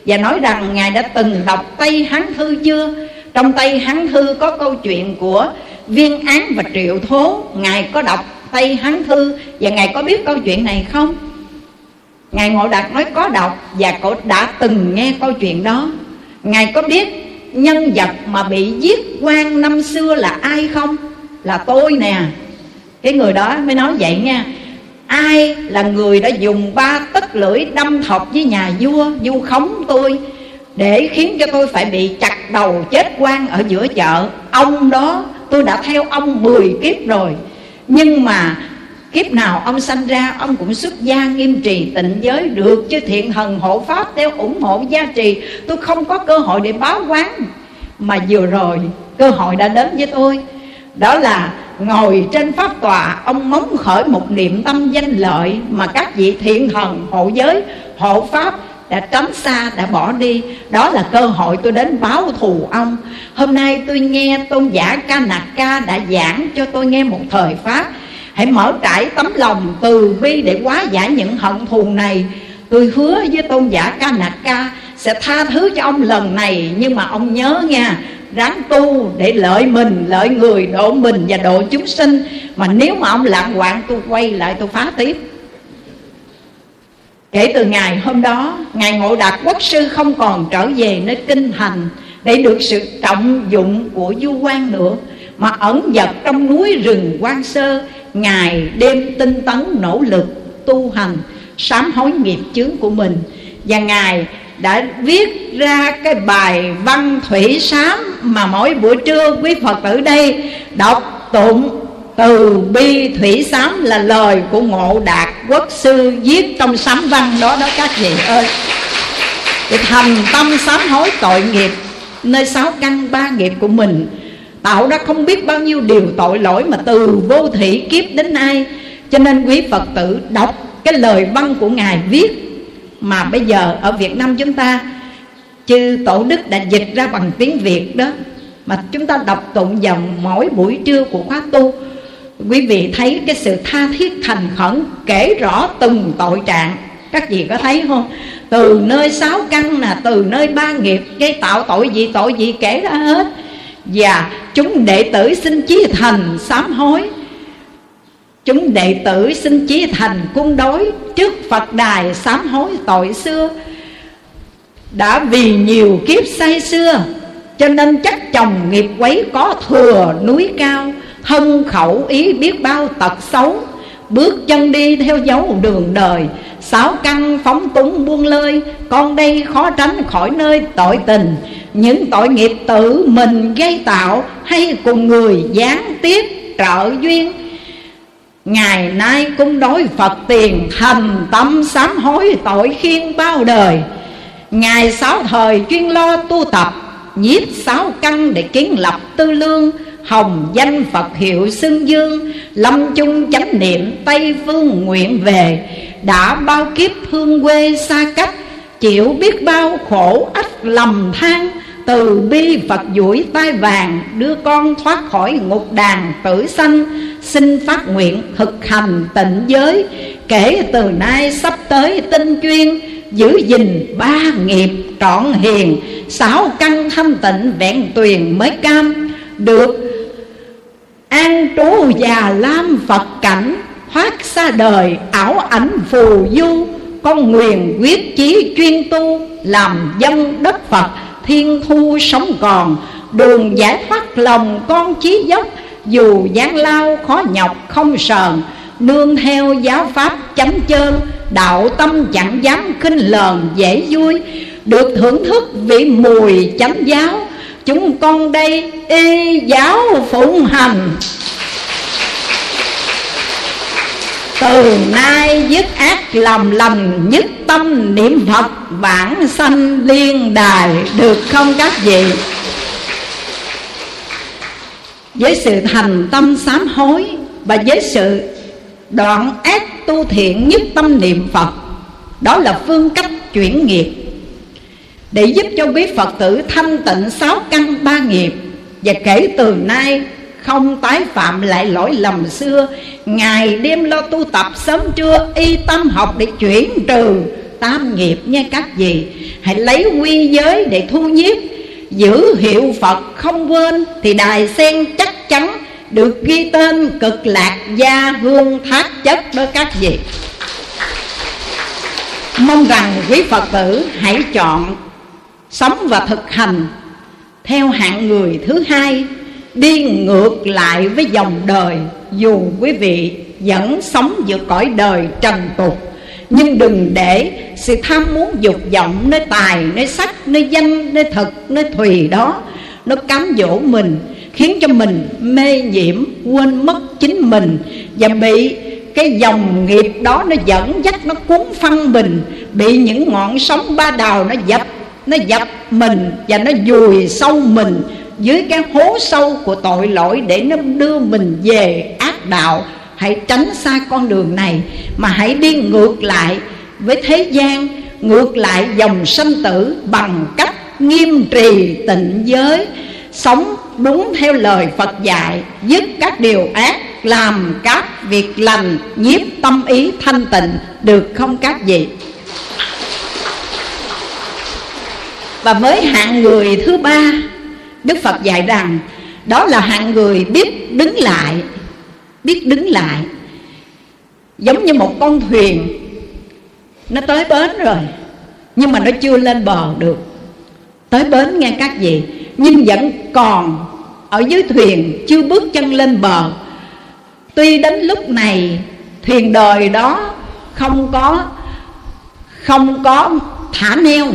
Và nói rằng ngài đã từng đọc tây hán thư chưa? Trong tây hán thư có câu chuyện của viên án và triệu thố, ngài có đọc tây hán thư và ngài có biết câu chuyện này không? Ngài ngộ đạt nói có đọc và cậu đã từng nghe câu chuyện đó. Ngài có biết nhân vật mà bị giết quan năm xưa là ai không? Là tôi nè. Cái người đó mới nói vậy nha. Ai là người đã dùng ba tấc lưỡi đâm thọc với nhà vua vu khống tôi, để khiến cho tôi phải bị chặt đầu chết quan ở giữa chợ? Ông đó tôi đã theo ông 10 kiếp rồi. Nhưng mà kiếp nào ông sanh ra, ông cũng xuất gia nghiêm trì tịnh giới được, chứ thiện thần hộ pháp theo ủng hộ gia trì. Tôi không có cơ hội để báo quán. Mà vừa rồi, cơ hội đã đến với tôi. Đó là ngồi trên pháp tòa, ông móng khởi một niệm tâm danh lợi mà các vị thiện thần hộ giới, hộ pháp đã tránh xa, đã bỏ đi. Đó là cơ hội tôi đến báo thù ông. Hôm nay tôi nghe tôn giả ca nạc ca đã giảng cho tôi nghe một thời pháp. Hãy mở trải tấm lòng từ bi để hóa giải những hận thù này. Tôi hứa với tôn giả ca nạc ca sẽ tha thứ cho ông lần này, nhưng mà ông nhớ nha, ráng tu để lợi mình, lợi người, độ mình và độ chúng sinh. Mà nếu mà ông lạng hoạn tôi quay lại tôi phá tiếp kể từ ngày hôm đó, ngài ngộ đạt quốc sư không còn trở về nơi kinh thành để được sự trọng dụng của du quan nữa, mà ẩn dật trong núi rừng quan sơ, ngài đêm tinh tấn nỗ lực tu hành, sám hối nghiệp chướng của mình. Và ngài đã viết ra cái bài văn thủy sám mà mỗi buổi trưa quý phật tử đây đọc tụng từ bi thủy sám là lời của ngộ đạt quốc sư viết trong sám văn đó đó các vị ơi. Thì thành tâm sám hối tội nghiệp, nơi sáu căn ba nghiệp của mình, tạo ra không biết bao nhiêu điều tội lỗi mà từ vô thị kiếp đến nay. Cho nên quý phật tử đọc cái lời văn của ngài viết, mà bây giờ ở việt nam chúng ta, chư tổ đức đã dịch ra bằng tiếng việt đó. Mà chúng ta đọc tụng dòng mỗi buổi trưa của khóa tu quý vị thấy cái sự tha thiết thành khẩn kể rõ từng tội trạng. Các vị có thấy không? Từ nơi sáu căn là từ nơi ba nghiệp, gây tạo tội gì tội gì kể ra hết. Và chúng đệ tử xin chí thành sám hối. Chúng đệ tử xin chí thành cung đối trước phật đài sám hối tội xưa. Đã vì nhiều kiếp say xưa, cho nên chắc chồng nghiệp quấy có thừa núi cao thân khẩu ý biết bao tật xấu, Bước chân đi theo dấu đường đời. Sáu căn phóng túng buông lơi, Con đây khó tránh khỏi nơi tội tình. Những tội nghiệp tự mình gây tạo Hay cùng người gián tiếp trợ duyên. Ngày nay cung đối Phật tiền Thành tâm sám hối tội khiên bao đời. Ngày sáu thời chuyên lo tu tập, Nhiếp sáu căn để kiến lập tư lương. Hồng danh Phật hiệu xưng dương, Lâm chung chánh niệm Tây phương nguyện về. Đã bao kiếp hương quê xa cách, chịu biết bao khổ ách lầm than. Từ bi Phật duỗi tai vàng, Đưa con thoát khỏi ngục đàn tử sanh. Xin phát nguyện thực hành tịnh giới. Kể từ nay sắp tới tinh chuyên, Giữ gìn ba nghiệp trọn hiền. Sáu căn thanh tịnh vẹn tuyền mới cam. Được. An trú già lam Phật cảnh, Thoát xa đời, ảo ảnh phù du, Con nguyện quyết chí chuyên tu, Làm dân đất Phật, thiên thu sống còn. Đường giải thoát lòng con chí dốc, Dù gian lao khó nhọc không sờn. Nương theo giáo pháp chánh chơn, Đạo tâm chẳng dám khinh lờn dễ vui. Được thưởng thức vị mùi chánh giáo Chúng con đây, y giáo phụng hành. Từ nay dứt ác làm lành, nhất tâm niệm phật vãng sanh liên đài, được không các vị? Với sự thành tâm sám hối và với sự đoạn ác tu thiện nhất tâm niệm phật, đó là phương cách chuyển nghiệp để giúp cho quý phật tử thanh tịnh sáu căn ba nghiệp. Và kể từ nay, không tái phạm lại lỗi lầm xưa ngày đêm lo tu tập sớm trưa, y tâm học để chuyển trừ tam nghiệp nha các vị. Hãy lấy quy giới để thu nhiếp, giữ hiệu phật không quên thì đài sen chắc chắn được ghi tên cực lạc gia hương thác chất đó các vị. Mong rằng quý phật tử hãy chọn sống và thực hành. Theo hạng người thứ hai, đi ngược lại với dòng đời, dù quý vị vẫn sống giữa cõi đời trần tục. Nhưng đừng để sự tham muốn dục vọng, nơi tài, nơi sắc nơi danh, nơi thực, nơi thùy đó, nó cám dỗ mình, khiến cho mình mê nhiễm, quên mất chính mình. Và bị cái dòng nghiệp đó nó dẫn dắt, nó cuốn phăng mình, bị những ngọn sóng ba đào nó dập nó dập mình và nó dùi sâu mình dưới cái hố sâu của tội lỗi để nó đưa mình về ác đạo. Hãy tránh xa con đường này mà hãy đi ngược lại với thế gian, ngược lại dòng sanh tử bằng cách nghiêm trì tịnh giới, sống đúng theo lời Phật dạy, dứt các điều ác, làm các việc lành, nhiếp tâm ý thanh tịnh. Được không các vị? Và với hạng người thứ ba, Đức Phật dạy rằng, Đó là hạng người biết đứng lại, Biết đứng lại. Giống như một con thuyền, Nó tới bến rồi, Nhưng mà nó chưa lên bờ được. Tới bến nghe các vị, Nhưng vẫn còn Ở dưới thuyền, chưa bước chân lên bờ. Tuy đến lúc này, Thuyền đời đó Không có Không có thả neo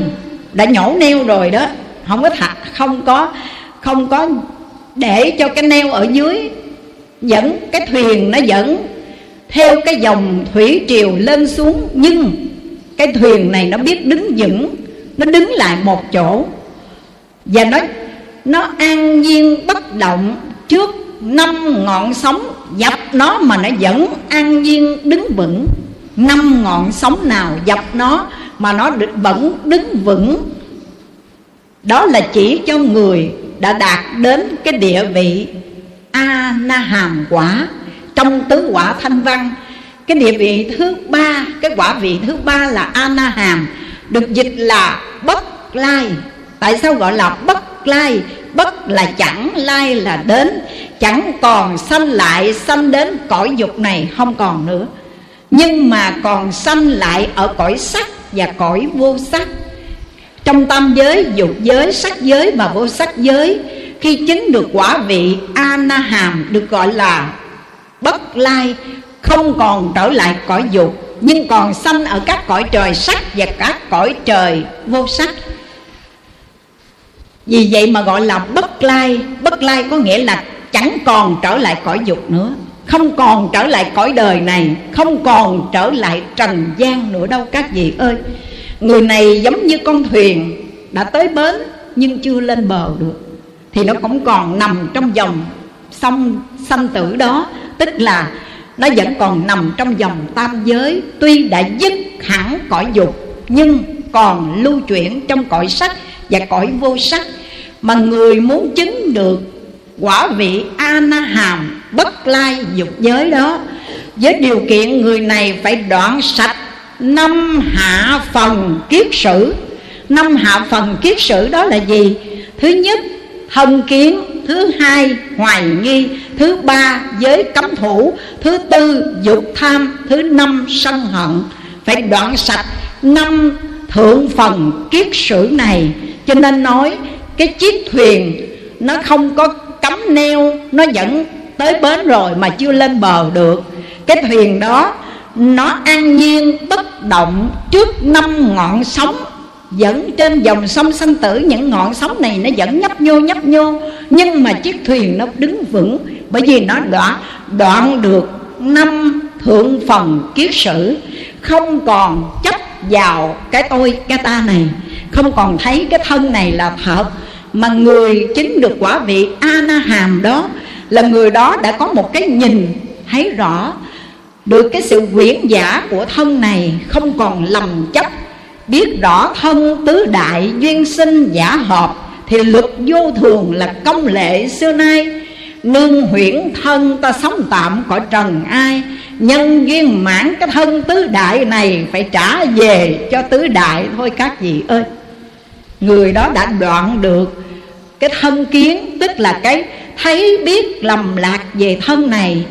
đã nhổ neo rồi đó, Không có thả, Không có không có để cho cái neo ở dưới dẫn, cái thuyền nó dẫn theo cái dòng thủy triều lên xuống. Nhưng cái thuyền này nó biết đứng vững, nó đứng lại một chỗ và nó nó an nhiên bất động trước năm ngọn sóng dập nó mà nó vẫn an nhiên đứng vững. Năm ngọn sóng nào dập nó mà nó vẫn đứng vững. Đó là chỉ cho người đã đạt đến cái địa vị a na hàm quả trong tứ quả thanh văn. Cái địa vị thứ ba, cái quả vị thứ ba là a na hàm được dịch là bất lai. Tại sao gọi là bất lai? Bất là chẳng lai là đến, chẳng còn sanh lại, sanh đến cõi dục này không còn nữa. Nhưng mà còn sanh lại ở cõi sắc và cõi vô sắc. Trong tam giới, dục giới, sắc giới và vô sắc giới, khi chứng được quả vị a na hàm được gọi là bất lai, không còn trở lại cõi dục, nhưng còn sanh ở các cõi trời sắc và các cõi trời vô sắc. Vì vậy mà gọi là bất lai bất lai có nghĩa là chẳng còn trở lại cõi dục nữa không còn trở lại cõi đời này, không còn trở lại trần gian nữa đâu các vị ơi. Người này giống như con thuyền đã tới bến nhưng chưa lên bờ được. Thì nó cũng còn nằm trong dòng sông, sanh tử đó. Tức là nó vẫn còn nằm trong dòng tam giới. Tuy đã dứt hẳn cõi dục, nhưng còn lưu chuyển trong cõi sắc và cõi vô sắc. Mà người muốn chứng được quả vị a na hàm bất lai dục giới đó. Với điều kiện người này phải đoạn sạch năm hạ phần kiết sử. Năm hạ phần kiết sử đó là gì? Thứ nhất thân kiến. Thứ hai, hoài nghi. Thứ ba, giới cấm thủ. Thứ tư, dục tham. Thứ năm, sân hận. Phải đoạn sạch năm thượng phần kiết sử này. Cho nên nói, cái chiếc thuyền nó không có cấm neo, nó vẫn tới bến rồi mà chưa lên bờ được. Cái thuyền đó, nó an nhiên, bất động trước năm ngọn sóng. Dẫn trên dòng sông sanh tử, những ngọn sóng này nó vẫn nhấp nhô nhấp nhô. Nhưng mà chiếc thuyền nó đứng vững, bởi vì nó đã đoạn được năm thượng phần kiết sử. Không còn chấp vào cái tôi, cái ta này. Không còn thấy cái thân này là thật. Mà người chính được quả vị a na hàm đó là người đó đã có một cái nhìn thấy rõ được cái sự quyển giả của thân này không còn lầm chấp, biết rõ thân tứ đại duyên sinh giả hợp, thì luật vô thường là công lệ xưa nay. Nương huyễn thân ta sống tạm cõi trần ai, nhân duyên mãn cái thân tứ đại này phải trả về cho tứ đại. Thôi các vị ơi, người đó đã đoạn được cái thân kiến, tức là cái thấy biết lầm lạc về thân này.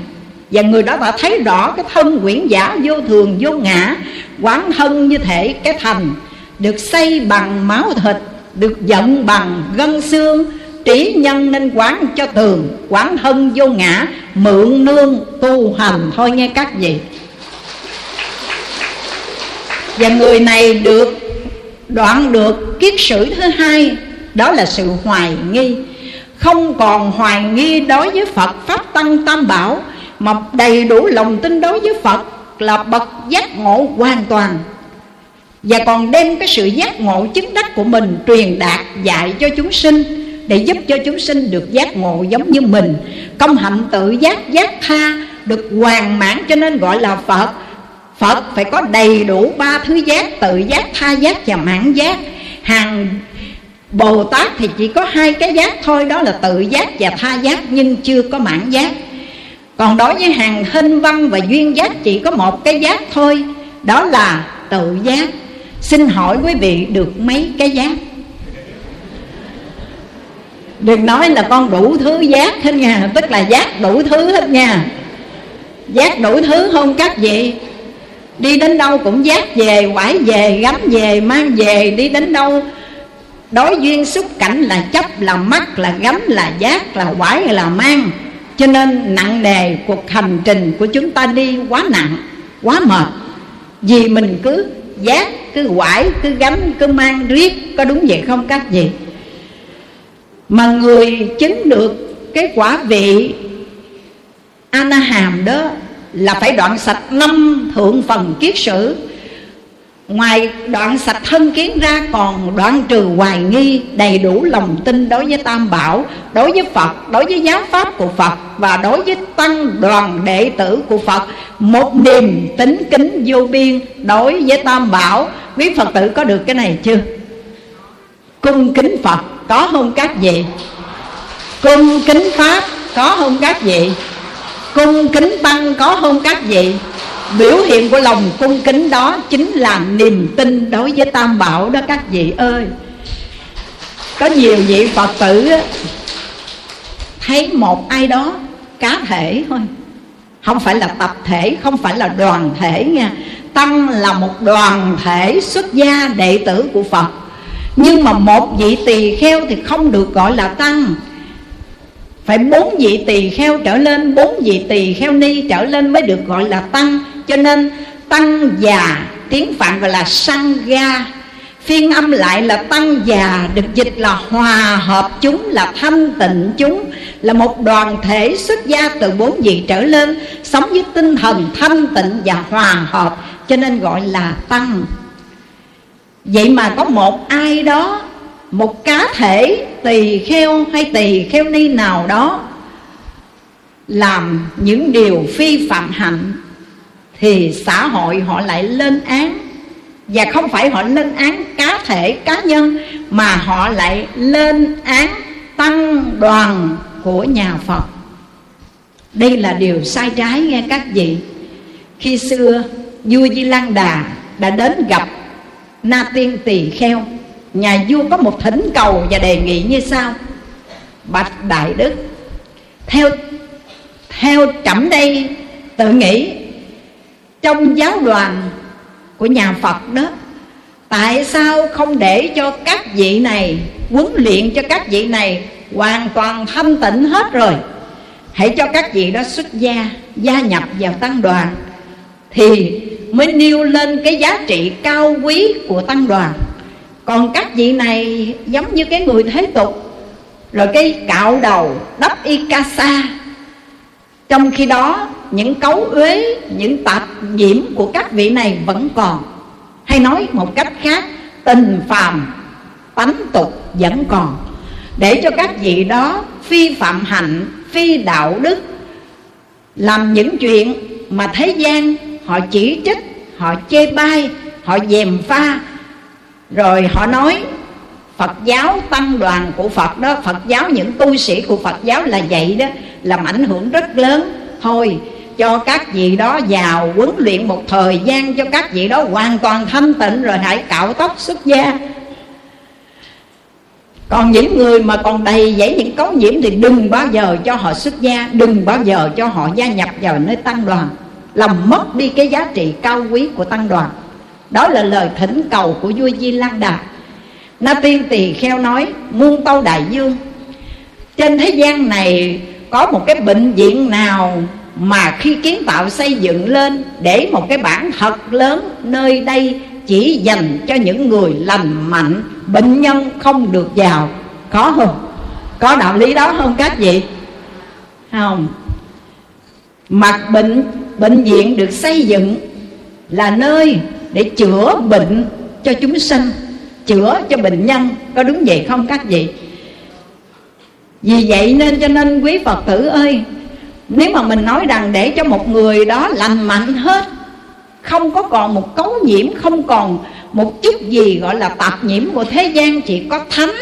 Và người đó đã thấy rõ cái thân quyển giả vô thường, vô ngã, quán thân như thể cái thành, được xây bằng máu thịt, được giận bằng gân xương, trí nhân nên quán cho tường, quán thân vô ngã, mượn nương tu hành. Thôi nghe các vị. Và người này được, đoạn được kiết sử thứ hai, đó là sự hoài nghi không còn hoài nghi đối với phật, pháp tăng tam bảo, mà đầy đủ lòng tin đối với phật là bậc giác ngộ hoàn toàn. Và còn đem cái sự giác ngộ chứng đắc của mình truyền đạt dạy cho chúng sinh để giúp cho chúng sinh được giác ngộ giống như mình. Công hạnh tự giác giác tha được hoàn mãn cho nên gọi là phật. Phật phải có đầy đủ ba thứ giác, tự giác, tha giác và mãn giác. Hàng bồ tát thì chỉ có hai cái giác thôi, đó là tự giác và tha giác, nhưng chưa có mãn giác. Còn đối với hàng hình văn và duyên giác chỉ có một cái giác thôi, đó là tự giác. Xin hỏi quý vị được mấy cái giác? Đừng nói là con đủ thứ giác hết nha, tức là giác đủ thứ hết nha. Giác đủ thứ không các vị đi đến đâu cũng giác về, quải về, gắm về, mang về, đi đến đâu đối duyên xúc cảnh là chấp, là mắt, là gánh là giác, là quải, là mang. Cho nên nặng nề cuộc hành trình của chúng ta đi quá nặng, quá mệt. Vì mình cứ giác, cứ quải, cứ gánh cứ mang riết, có đúng vậy không các vị? Mà người chứng được cái quả vị Anaham đó là phải đoạn sạch năm thượng phần kiết sử. Ngoài đoạn sạch thân kiến ra còn đoạn trừ hoài nghi Đầy đủ lòng tin đối với Tam Bảo Đối với Phật, đối với giáo pháp của Phật Và đối với tăng đoàn đệ tử của Phật Một niềm tính kính vô biên đối với Tam Bảo Quý Phật tử có được cái này chưa? Cung kính Phật có không các vị? Cung kính Pháp có không các vị? Cung kính Tăng có không các vị? Biểu hiện của lòng cung kính đó chính là niềm tin đối với tam bảo đó các vị ơi. Có nhiều vị phật tử thấy một ai đó cá thể thôi. Không phải là tập thể, không phải là đoàn thể nha. Tăng là một đoàn thể xuất gia đệ tử của phật. Nhưng mà một vị tỳ kheo thì không được gọi là tăng. Phải bốn vị tỳ kheo trở lên, bốn vị tỳ kheo ni trở lên mới được gọi là tăng cho nên tăng già, tiếng phạn gọi là sang ga. Phiên âm lại là tăng già, được dịch là hòa hợp chúng, là thanh tịnh chúng, là một đoàn thể xuất gia từ bốn vị trở lên, sống với tinh thần thanh tịnh và hòa hợp, cho nên gọi là tăng. Vậy mà có một ai đó, một cá thể, tỳ kheo hay tỳ kheo ni nào đó, làm những điều phi phạm hạnh thì xã hội họ lại lên án. Và không phải họ lên án cá thể, cá nhân, mà họ lại lên án tăng đoàn của nhà phật. Đây là điều sai trái nghe các vị. Khi xưa, vua di lan đà đã đến gặp na tiên tỳ kheo. Nhà vua có một thỉnh cầu và đề nghị như sau. Bạch đại đức, theo theo trẫm đây, tự nghĩ trong giáo đoàn của nhà phật đó, tại sao không để cho các vị này huấn luyện cho các vị này hoàn toàn thanh tịnh hết rồi? Hãy cho các vị đó xuất gia gia nhập vào tăng đoàn thì mới nêu lên cái giá trị cao quý của tăng đoàn. Còn các vị này giống như cái người thế tục, rồi cái cạo đầu đắp y ca sa. Trong khi đó những cấu uế, những tạp nhiễm của các vị này vẫn còn. Hay nói một cách khác, tình phàm, tánh tục vẫn còn. Để cho các vị đó phi phạm hạnh, phi đạo đức, làm những chuyện mà thế gian họ chỉ trích, họ chê bai, họ dèm pha. Rồi họ nói, Phật giáo tăng đoàn của Phật đó, Phật giáo những tu sĩ của Phật giáo là vậy đó, Làm ảnh hưởng rất lớn. Thôi cho các vị đó vào huấn luyện một thời gian Cho các vị đó hoàn toàn thanh tịnh Rồi hãy cạo tóc xuất gia. Còn những người mà còn đầy dẫy những cấu nhiễm Thì đừng bao giờ cho họ xuất gia, Đừng bao giờ cho họ gia nhập vào nơi tăng đoàn. Làm mất đi cái giá trị cao quý của tăng đoàn. Đó là lời thỉnh cầu của vua Di Lan Đà. Na Tiên Tỳ Kheo nói, Muôn tâu đại dương, Trên thế gian này Có một cái bệnh viện nào mà khi kiến tạo xây dựng lên Để một cái bản thật lớn, Nơi đây chỉ dành cho những người lành mạnh, Bệnh nhân không được vào Có không? Có đạo lý đó không các vị? Không Mặt bệnh bệnh viện được xây dựng Là nơi để chữa bệnh cho chúng sinh chữa cho bệnh nhân có đúng vậy không các vị vì vậy nên cho nên quý phật tử ơi nếu mà mình nói rằng để cho một người đó lành mạnh hết, không có còn một cấu nhiễm, không còn một chút gì gọi là tạp nhiễm của thế gian, chỉ có thánh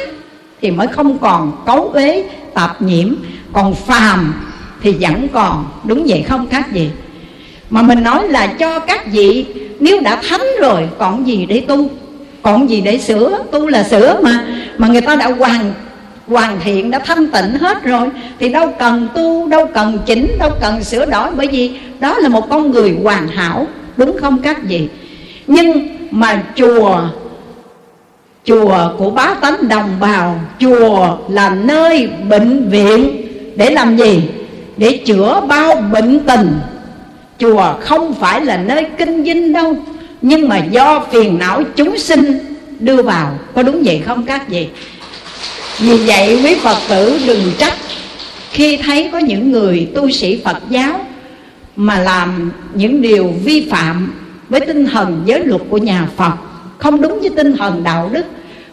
thì mới không còn cấu uế tạp nhiễm. Còn phàm thì vẫn còn, đúng vậy không khác gì? Mà mình nói là cho các vị, nếu đã thánh rồi, còn gì để tu? Còn gì để sửa? Tu là sửa mà. Mà người ta đã hoàn hoàn thiện đã thanh tịnh hết rồi. Thì đâu cần tu, đâu cần chỉnh, đâu cần sửa đổi. Bởi vì đó là một con người hoàn hảo. Đúng không các vị? Nhưng mà chùa chùa của bá tánh đồng bào, chùa là nơi bệnh viện để làm gì? Để chữa bao bệnh tình. Chùa không phải là nơi kinh dinh đâu. Nhưng mà do phiền não chúng sinh đưa vào. Có đúng vậy không các vị? Vì vậy quý phật tử đừng trách. Khi thấy có những người tu sĩ phật giáo mà làm những điều vi phạm với tinh thần giới luật của nhà phật, không đúng với tinh thần đạo đức,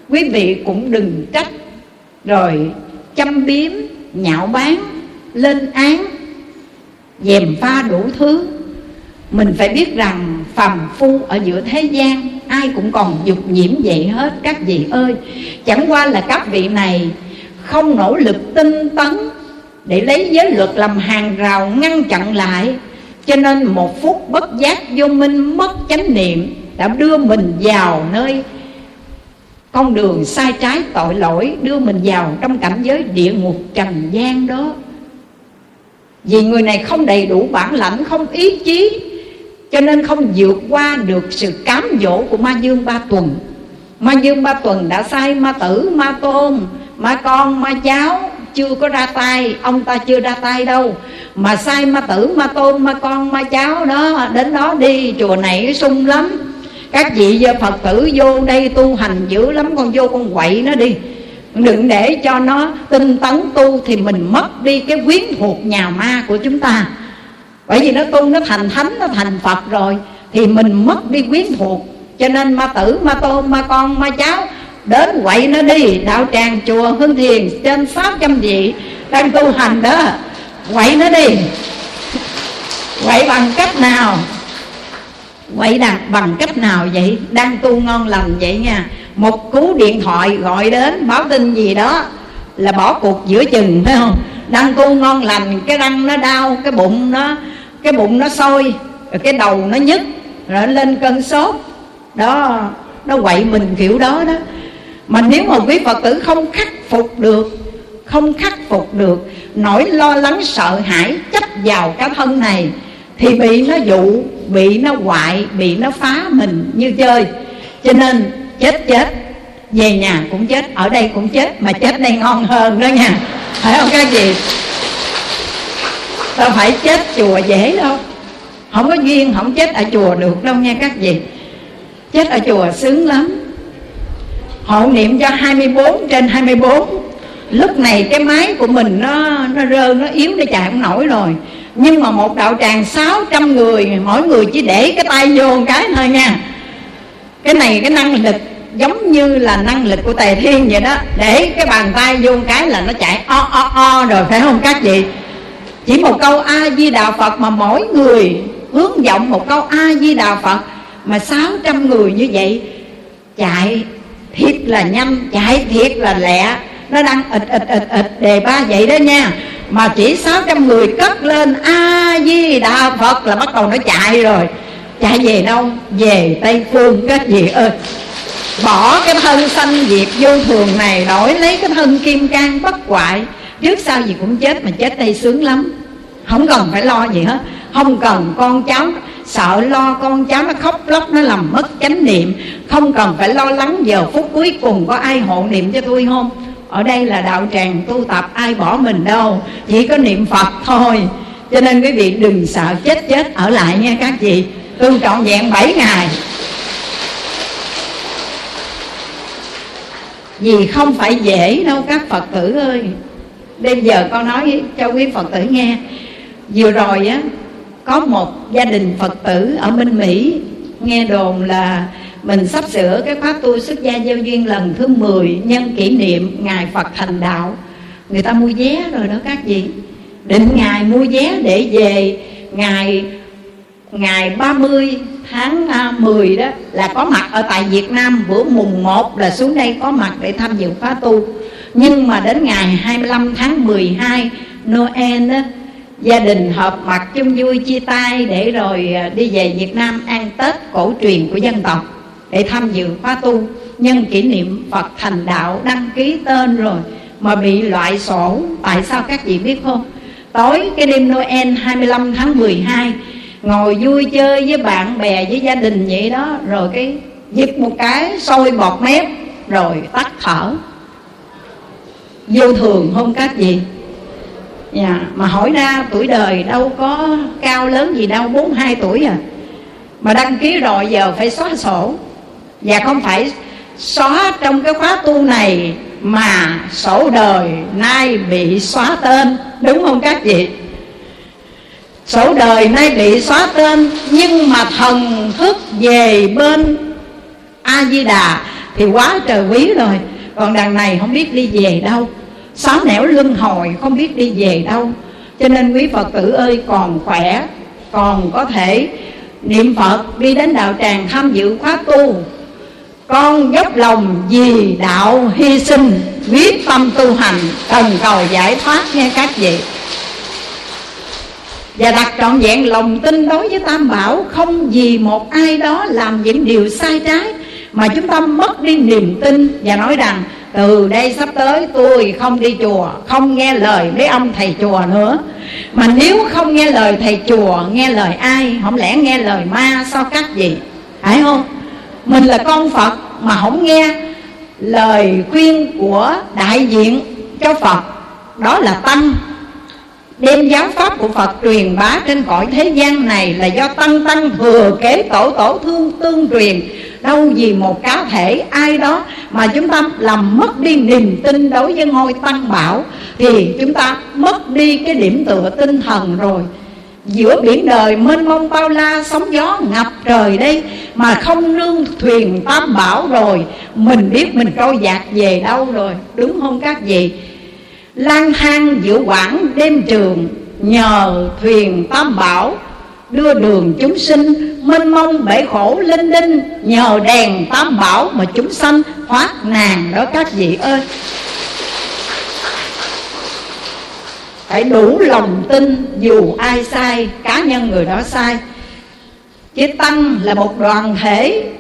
quý vị cũng đừng trách. Rồi châm biếm, nhạo báng, lên án, dèm pha đủ thứ. Mình phải biết rằng phàm phu ở giữa thế gian ai cũng còn dục nhiễm vậy hết, các vị ơi. Chẳng qua là các vị này không nỗ lực tinh tấn để lấy giới luật làm hàng rào ngăn chặn lại. Cho nên một phút bất giác vô minh mất chánh niệm đã đưa mình vào nơi con đường sai trái tội lỗi, đưa mình vào trong cảnh giới địa ngục trần gian đó. Vì người này không đầy đủ bản lãnh, không ý chí cho nên không vượt qua được sự cám dỗ của ma dương ba tuần. Ma dương ba tuần đã sai ma tử, ma tôn, ma con, ma cháu chưa có ra tay. Ông ta chưa ra tay đâu. Mà sai ma tử, ma tôn, ma con, ma cháu đó, đến đó đi, chùa này sung lắm. Các vị phật tử vô đây tu hành dữ lắm, con vô con quậy nó đi. Đừng để cho nó tinh tấn tu thì mình mất đi cái quyến thuộc nhà ma của chúng ta bởi vì nó tu nó thành thánh, nó thành phật rồi, thì mình mất đi quyến thuộc. Cho nên ma tử, ma tôn, ma con, ma cháu, đến quậy nó đi. Đạo tràng chùa hương thiền trên 600 vị đang tu hành đó, quậy nó đi. Quậy bằng cách nào? Vậy đặt bằng cách nào vậy? Đang tu ngon lành vậy nha. Một cú điện thoại gọi đến, báo tin gì đó, là bỏ cuộc giữa chừng, phải không? Đang tu ngon lành, cái răng nó đau, cái bụng nó cái bụng nó sôi, rồi cái đầu nó nhức, rồi lên cơn sốt. Đó, nó quậy mình kiểu đó đó. Mà nếu mà quý phật tử không khắc phục được, không khắc phục được, nỗi lo lắng sợ hãi chấp vào cái thân này, thì bị nó dụ, bị nó hoại, bị nó phá mình như chơi. Cho nên chết chết, về nhà cũng chết, ở đây cũng chết, mà chết đây ngon hơn đó nha. Phải không các chị? Đâu phải chết chùa dễ đâu. Không có duyên, không chết ở chùa được đâu nha các vị. Chết ở chùa sướng lắm. Hộ niệm cho 24 trên 24 lúc này cái máy của mình nó nó rơ, nó yếu nó chạy không nổi rồi. Nhưng mà một đạo tràng 600 người, mỗi người chỉ để cái tay vô một cái thôi nha. Cái này cái năng lực giống như là năng lực của tề thiên vậy đó. Để cái bàn tay vô một cái là nó chạy o o o rồi, phải không các vị? Chỉ một câu a di đà phật mà mỗi người hướng vọng một câu a di đà phật. Mà 600 người như vậy, chạy thiệt là nhanh, chạy thiệt là lẹ. Nó đang ịt ịt ịt ịt đề ba vậy đó nha. Mà chỉ 600 người cất lên a di đà phật là bắt đầu nó chạy rồi. Chạy về đâu? Về tây phương, các vị ơi. Bỏ cái thân sanh diệt vô thường này, đổi lấy cái thân kim cang bất hoại trước sau gì cũng chết mà chết đây sướng lắm. Không cần phải lo gì hết. Không cần con cháu sợ lo con cháu nó khóc lóc, nó làm mất chánh niệm. Không cần phải lo lắng giờ phút cuối cùng có ai hộ niệm cho tôi không? Ở đây là đạo tràng tu tập, ai bỏ mình đâu. Chỉ có niệm phật thôi. Cho nên quý vị đừng sợ chết chết ở lại nha các chị tu trọn vẹn 7 ngày. Vì không phải dễ đâu các phật tử ơi bây giờ con nói cho quý phật tử nghe. Vừa rồi á, có một gia đình phật tử ở bên mỹ nghe đồn là mình sắp sửa cái khóa tu xuất gia giao duyên lần thứ 10 nhân kỷ niệm ngày Phật thành đạo. Người ta mua vé rồi đó các vị. Định ngày mua vé để về ngày ngày 30 tháng à, 10 đó là có mặt ở tại Việt Nam. Bữa mùng 1 là xuống đây có mặt để tham dự khóa tu nhưng mà đến ngày 25 tháng 12 Noel đó, gia đình họp mặt chung vui chia tay để rồi à, đi về Việt Nam ăn Tết cổ truyền của dân tộc để tham dự khóa tu. Nhân kỷ niệm Phật thành đạo đăng ký tên rồi mà bị loại sổ. Tại sao các vị biết không? Tối cái đêm Noel 25 tháng 12 ngồi vui chơi với bạn bè với gia đình vậy đó. Rồi cái giật một cái sôi bọt mép rồi tắt thở vô thường không các gì, dạ, mà hỏi ra tuổi đời đâu có cao lớn gì đâu 42 tuổi à. Mà đăng ký rồi giờ phải xóa sổ. Và không phải xóa trong cái khóa tu này mà sổ đời nay bị xóa tên đúng không các vị? Sổ đời nay bị xóa tên nhưng mà thần thức về bên a di đà thì quá trời quý rồi. Còn đằng này không biết đi về đâu sáu nẻo luân hồi, không biết đi về đâu. Cho nên quý phật tử ơi, còn khỏe, còn có thể niệm phật, đi đến đạo tràng tham dự khóa tu. Con dốc lòng vì đạo hy sinh, quyết tâm tu hành cần cầu giải thoát, nghe các vị. Và đặt trọn vẹn lòng tin đối với tam bảo, không vì một ai đó làm những điều sai trái, mà chúng ta mất đi niềm tin và nói rằng từ đây sắp tới tôi không đi chùa, không nghe lời mấy ông thầy chùa nữa. Mà nếu không nghe lời thầy chùa, nghe lời ai? Không lẽ nghe lời ma sao các gì phải không? Mình là con phật mà không nghe lời khuyên của đại diện cho phật. Đó là tăng đem giáo pháp của phật truyền bá trên cõi thế gian này là do tăng tăng thừa kế tổ tổ thương tương truyền. Đâu vì một cá thể ai đó mà chúng ta làm mất đi niềm tin đối với ngôi tăng bảo thì chúng ta mất đi cái điểm tựa tinh thần rồi. Giữa biển đời mênh mông bao la, sóng gió ngập trời đây mà không nương thuyền tam bảo rồi, mình biết mình trôi dạt về đâu rồi, đúng không các vị? Lang thang giữa quãng đêm trường nhờ thuyền tam bảo đưa đường chúng sinh, mênh mông bể khổ linh đinh nhờ đèn tam bảo mà chúng sanh thoát nạn đó các vị ơi. Phải đủ lòng tin, dù ai sai, cá nhân người đó sai. Chứ tăng là một đoàn thể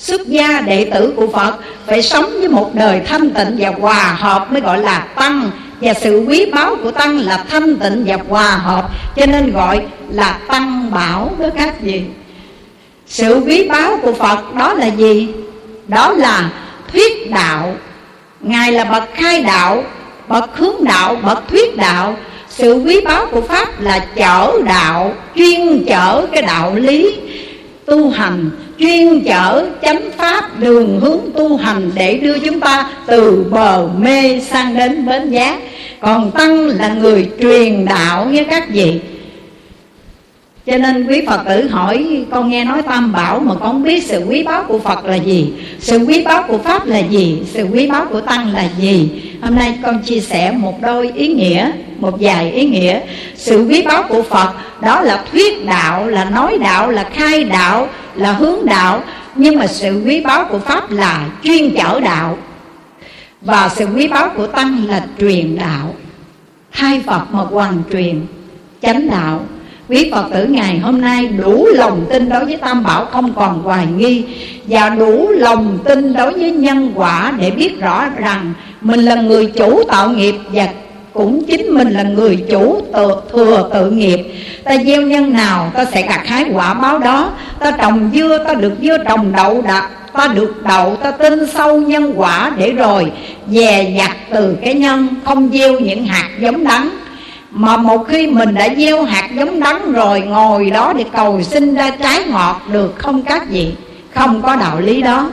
xuất gia đệ tử của phật phải sống với một đời thanh tịnh và hòa hợp mới gọi là tăng. Và sự quý báu của tăng là thanh tịnh và hòa hợp, cho nên gọi là tăng bảo đó các vị. Sự quý báu của phật đó là gì? Đó là thuyết đạo. Ngài là bậc khai đạo, bậc hướng đạo, bậc thuyết đạo. Sự quý báu của pháp là chở đạo, chuyên chở cái đạo lý tu hành, chuyên chở chánh pháp đường hướng tu hành để đưa chúng ta từ bờ mê sang đến bến giác còn tăng là người truyền đạo với các vị. Cho nên quý Phật tử hỏi, Con nghe nói tam bảo mà con biết sự quý báu của Phật là gì? Sự quý báu của Pháp là gì? Sự quý báu của Tăng là gì? Hôm nay con chia sẻ một đôi ý nghĩa. Một vài ý nghĩa. Sự quý báu của Phật Đó là thuyết đạo, là nói đạo, là khai đạo Là hướng đạo. Nhưng mà sự quý báu của Pháp là chuyên chở đạo. Và sự quý báu của Tăng là truyền đạo. Hai Phật mà hoàn truyền chánh đạo. Quý Phật tử ngày hôm nay đủ lòng tin đối với Tam Bảo không còn hoài nghi. Và đủ lòng tin đối với nhân quả để biết rõ rằng Mình là người chủ tạo nghiệp và cũng chính mình là người chủ tự, thừa tự nghiệp. Ta gieo nhân nào ta sẽ gặt hái quả báo đó. Ta trồng dưa ta được dưa trồng đậu đặt ta được đậu ta tin sâu nhân quả để rồi dè dặt từ cái nhân không gieo những hạt giống đắng. Mà một khi mình đã gieo hạt giống đắng rồi ngồi đó để cầu sinh ra trái ngọt được không các vị không có đạo lý đó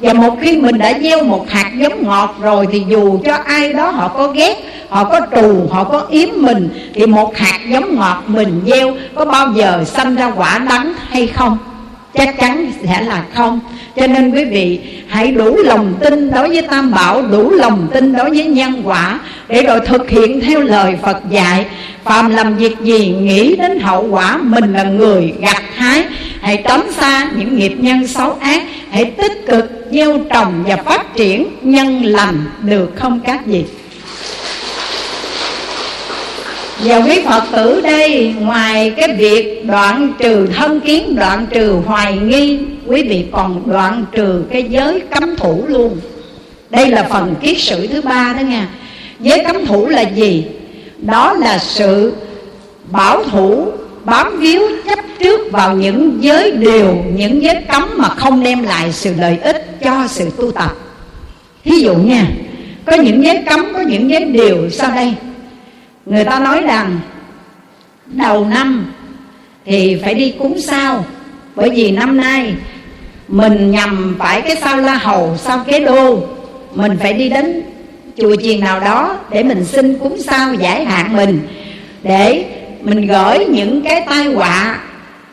và một khi mình đã gieo một hạt giống ngọt rồi Thì dù cho ai đó họ có ghét Họ có trù, họ có yếm mình Thì một hạt giống ngọt mình gieo Có bao giờ sanh ra quả đắng hay không? Chắc chắn sẽ là không. Cho nên quý vị hãy đủ lòng tin đối với Tam Bảo Đủ lòng tin đối với nhân quả Để rồi thực hiện theo lời Phật dạy phàm làm việc gì, nghĩ đến hậu quả, Mình là người gặt hái. Hãy tránh xa những nghiệp nhân xấu ác, Hãy tích cực gieo trồng và phát triển nhân lành, Được không các vị? Và quý Phật tử đây, Ngoài cái việc đoạn trừ thân kiến, Đoạn trừ hoài nghi, Quý vị còn đoạn trừ cái giới cấm thủ luôn. Đây là phần kiết sử thứ ba đó nha. Giới cấm thủ là gì? Đó là sự bảo thủ bám víu chấp trước vào những giới điều Những giới cấm mà không đem lại sự lợi ích cho sự tu tập. Thí dụ nha Có những giới cấm, có những giới điều sau đây. Người ta nói rằng đầu năm thì phải đi cúng sao bởi vì năm nay mình nhằm phải cái sao la hầu sao kế đô mình phải đi đến chùa chiền nào đó để mình xin cúng sao giải hạn mình, để mình gửi những cái tai họa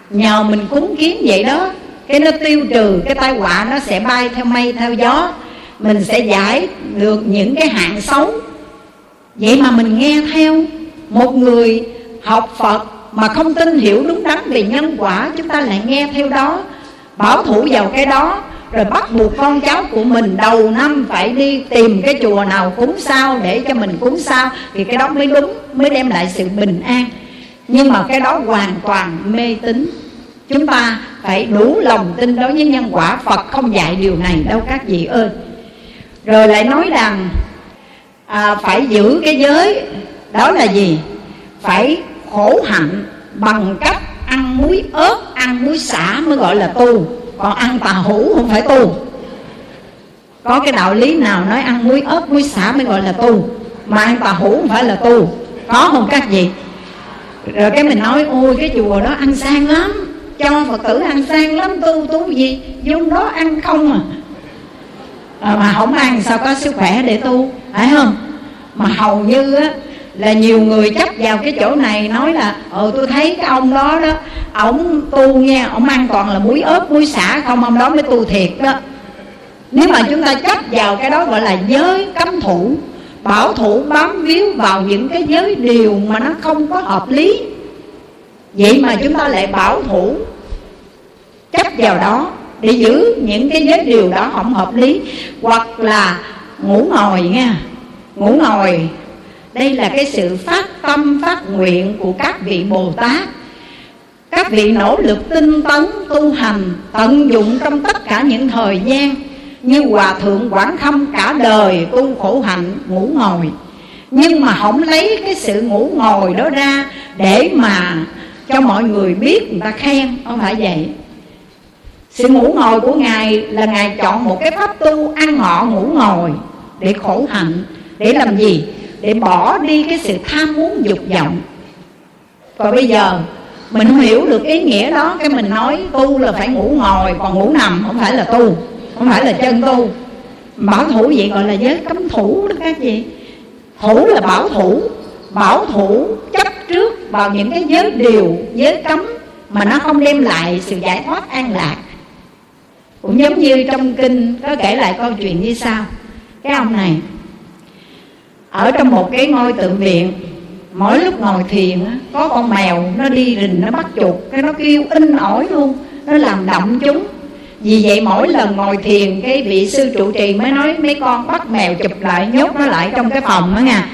nhờ mình cúng kiến vậy đó. Cái nó tiêu trừ, cái tai họa nó sẽ bay theo mây, theo gió. Mình sẽ giải được những cái hạn xấu vậy mà mình nghe theo một người học phật mà không tin hiểu đúng đắn về nhân quả, chúng ta lại nghe theo đó, bảo thủ vào cái đó rồi bắt buộc con cháu của mình đầu năm phải đi tìm cái chùa nào cúng sao để cho mình cúng sao. Thì cái đó mới đúng mới đem lại sự bình an. Nhưng mà cái đó hoàn toàn mê tín. Chúng ta phải đủ lòng tin đối với nhân quả phật không dạy điều này đâu các vị ơi. Rồi lại nói rằng à, phải giữ cái giới đó là gì? Phải khổ hạnh bằng cách ăn muối ớt ăn muối xả mới gọi là tu còn ăn tà hủ không phải tu. Có cái đạo lý nào nói ăn muối ớt, muối xả mới gọi là tu? Mà ăn tà hủ không phải là tu. Có không các vị? Rồi cái mình nói, ôi, cái chùa đó ăn sang lắm. Cho phật tử ăn sang lắm, tu tu gì? Vô đó ăn không à. à mà không ăn sao có sức khỏe để tu? Phải không? Mà hầu như á là nhiều người chấp vào cái chỗ này, nói là ờ tôi thấy cái ông đó đó, ổng tu nha, ổng ăn toàn là muối ớt, muối xả, không ông đó mới tu thiệt đó. Nếu mà chúng ta chấp vào cái đó gọi là giới cấm thủ, bảo thủ bám víu vào những cái giới điều mà nó không có hợp lý, vậy mà chúng ta lại bảo thủ chấp vào đó để giữ những cái giới điều đó không hợp lý, hoặc là ngủ ngồi nha, ngủ ngồi đây là cái sự phát tâm, phát nguyện của các vị bồ tát. Các vị nỗ lực tinh tấn, tu hành, tận dụng trong tất cả những thời gian như hòa thượng quảng khâm cả đời tu khổ hạnh, ngủ ngồi. Nhưng mà không lấy cái sự ngủ ngồi đó ra để mà cho mọi người biết, người ta khen, không phải vậy? Sự ngủ ngồi của ngài là ngài chọn một cái pháp tu ăn ngọ ngủ ngồi để khổ hạnh. Để làm gì? Để bỏ đi cái sự tham muốn dục vọng. Và bây giờ, mình không hiểu được ý nghĩa đó. Cái mình nói, tu là phải ngủ ngồi, còn ngủ nằm không phải là tu, không phải là chân tu. Bảo thủ vậy gọi là giới cấm thủ đó các chị thủ là bảo thủ. Bảo thủ chấp trước vào những cái giới điều, giới cấm mà nó không đem lại sự giải thoát an lạc. Cũng giống như trong kinh có kể lại câu chuyện như sau. Cái ông này ở trong một cái ngôi tượng viện, mỗi lúc ngồi thiền có con mèo nó đi rình, nó bắt chuột, cái nó kêu in ỏi luôn, nó làm động chúng. Vì vậy mỗi lần ngồi thiền, cái vị sư trụ trì mới nói, mấy con bắt mèo chụp lại, nhốt nó lại trong cái phòng đó nha.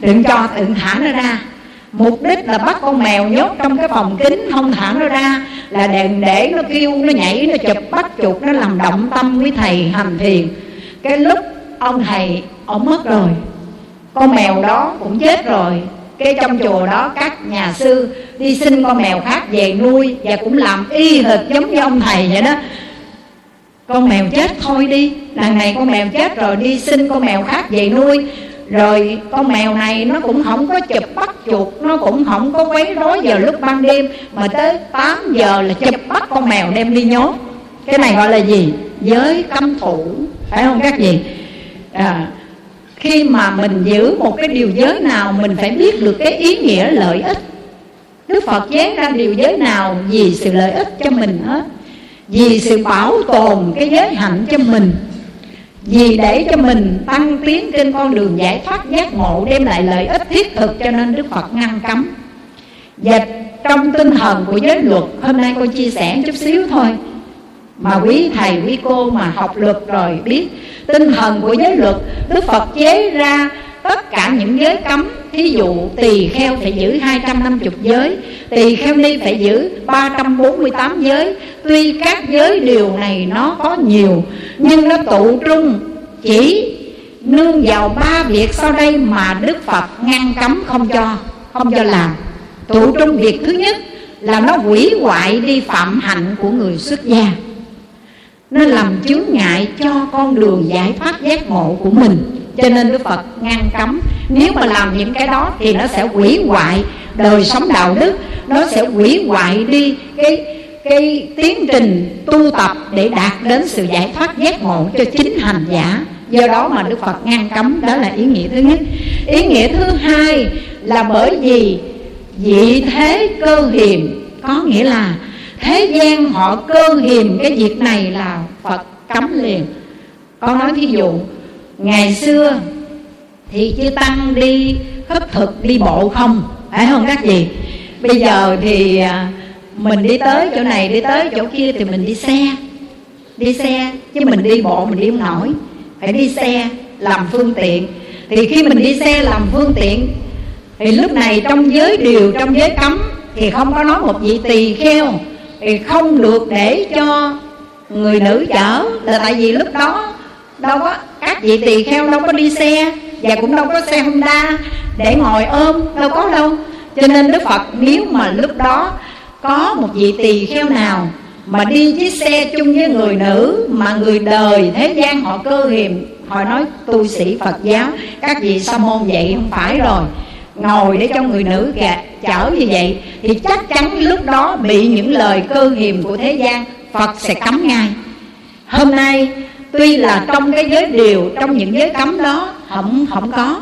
Đừng cho đừng thả nó ra. Mục đích là bắt con mèo nhốt trong cái phòng kính, không thả nó ra, là đèn để nó kêu, nó nhảy, nó chụp, bắt chuột, nó làm động tâm với thầy hành thiền. Cái lúc ông thầy, ông mất rồi con mèo đó cũng chết rồi. Cái trong chùa đó các nhà sư đi xin con mèo khác về nuôi và cũng làm y hệt giống như ông thầy vậy đó. Con mèo chết thôi đi. Lần này con mèo chết rồi đi xin con mèo khác về nuôi. Rồi con mèo này nó cũng không có chụp bắt chuột nó cũng không có quấy rối giờ lúc ban đêm mà tới 8 giờ là chụp bắt con mèo đem đi nhốt. Cái này gọi là gì? Giới cấm thủ. Phải không các gì à, khi mà mình giữ một cái điều giới nào, mình phải biết được cái ý nghĩa lợi ích. Đức phật chế ra điều giới nào vì sự lợi ích cho mình hết. Vì sự bảo tồn cái giới hạnh cho mình. Vì để cho mình tăng tiến trên con đường giải thoát giác ngộ, đem lại lợi ích thiết thực cho nên đức phật ngăn cấm. Và trong tinh thần của giới luật, hôm nay con chia sẻ chút xíu thôi mà quý thầy, quý cô mà học luật rồi biết tinh thần của giới luật, đức phật chế ra tất cả những giới cấm. Thí dụ, tỳ kheo phải giữ 250 giới, tỳ kheo ni phải giữ 348 giới. Tuy các giới điều này nó có nhiều, nhưng nó tụ trung, chỉ nương vào ba việc sau đây mà đức phật ngăn cấm không cho không cho làm. Tụ trung việc thứ nhất là nó hủy hoại đi phạm hạnh của người xuất gia nó làm chướng ngại cho con đường giải thoát giác ngộ của mình. Cho nên đức phật ngăn cấm, nếu mà làm những cái đó thì nó sẽ hủy hoại đời sống đạo đức, nó sẽ hủy hoại đi cái cái tiến trình tu tập để đạt đến sự giải thoát giác ngộ cho chính hành giả. Do đó mà đức phật ngăn cấm, đó là ý nghĩa thứ nhất. Ý nghĩa thứ hai là bởi vì vị thế cơ hiểm có nghĩa là thế gian họ cơ hiềm cái việc này là phật cấm liền. Con nói thí dụ, ngày xưa thì chư tăng đi, khất thực đi bộ không? Phải không các gì bây giờ thì à, mình đi tới chỗ này, đi tới chỗ kia thì mình đi xe. Đi xe, chứ mình đi bộ mình đi không nổi. Phải đi xe làm phương tiện. Thì khi mình đi xe làm phương tiện, thì lúc này trong giới điều, trong giới cấm thì không có nói một vị tỳ kheo thì không được để cho người nữ chở. Là tại vì lúc đó đâu có các vị tỳ kheo, đâu có đi xe và cũng đâu có xe honda để ngồi ôm, đâu có đâu. Cho nên đức phật, nếu mà lúc đó có một vị tỳ kheo nào mà đi chiếc xe chung với người nữ mà người đời thế gian họ cơ hiềm, họ nói tu sĩ phật giáo, các vị sa môn vậy không phải rồi ngồi để cho người nữ gạt chở như vậy, thì chắc chắn lúc đó bị những lời cơ hiềm của thế gian, phật sẽ cấm ngay. Hôm nay, tuy là trong cái giới điều, trong những giới cấm đó không không có.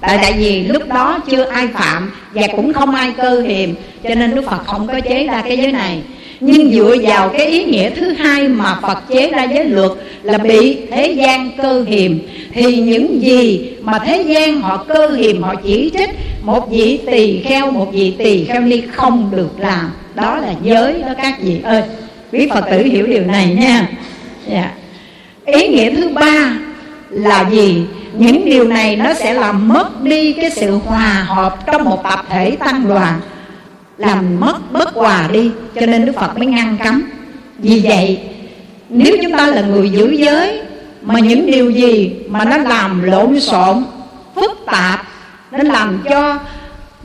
Tại tại vì lúc đó chưa ai phạm và cũng không ai cơ hiềm, cho nên đức phật không có chế ra cái giới này. Nhưng dựa vào cái ý nghĩa thứ hai mà Phật chế ra giới luật là bị thế gian cơ hiềm, thì những gì mà thế gian họ cơ hiềm, họ chỉ trích một vị tỳ kheo một vị tỳ kheo ni không được làm. Đó là giới đó các vị ơi. Quý phật tử hiểu điều này nha. Yeah. Dạ. ý nghĩa thứ ba là gì? Những điều này nó sẽ làm mất đi cái sự hòa hợp trong một tập thể tăng đoàn. Làm mất bất hòa đi. Cho nên đức phật mới ngăn cấm. Vì vậy nếu chúng ta là người giữ giới mà những điều gì mà nó làm lộn xộn phức tạp nó làm cho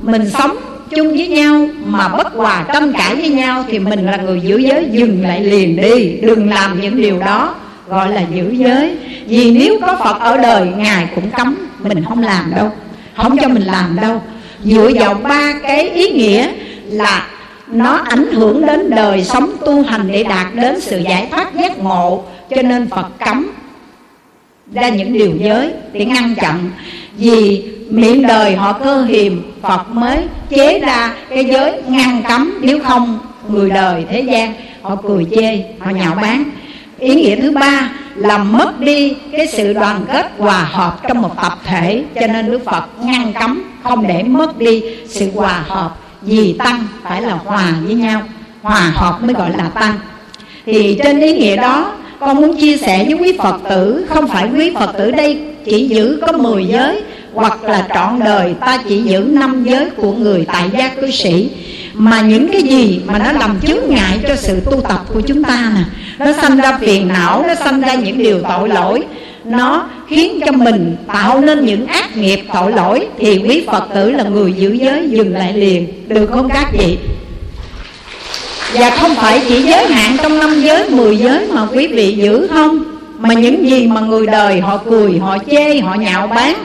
mình sống chung với nhau mà bất hòa tranh cãi với nhau thì mình là người giữ giới, dừng lại liền đi. Đừng làm những điều đó, gọi là giữ giới. Vì nếu có phật ở đời, ngài cũng cấm mình không làm đâu, không cho mình làm đâu. Dựa vào ba cái ý nghĩa là nó ảnh hưởng đến đời sống tu hành để đạt đến sự giải thoát giác ngộ. Cho nên phật cấm ra những điều giới để ngăn chặn. Vì miệng đời họ cơ hiềm, phật mới chế ra cái giới ngăn cấm. Nếu không, người đời thế gian, họ cười chê, họ nhạo báng. Ý nghĩa thứ ba làm mất đi cái sự đoàn kết hòa hợp trong một tập thể. Cho nên đức phật ngăn cấm, không để mất đi sự hòa hợp. Vì tăng phải là hòa với nhau, hòa hợp mới gọi là tăng. Thì trên ý nghĩa đó, con muốn chia sẻ với quý phật tử, không phải quý phật tử đây chỉ giữ có 10 giới hoặc là trọn đời, ta chỉ giữ năm giới của người tại gia cư sĩ. Mà những cái gì mà nó làm chướng ngại cho sự tu tập của chúng ta nè, nó sanh ra phiền não, nó sanh ra những điều tội lỗi. Nó khiến cho mình tạo nên những ác nghiệp tội lỗi thì quý phật tử là người giữ giới dừng lại liền, được không các vị? Và không phải chỉ giới hạn trong năm giới, mười giới mà quý vị giữ không? Mà những gì mà người đời họ cười, họ chê, họ nhạo báng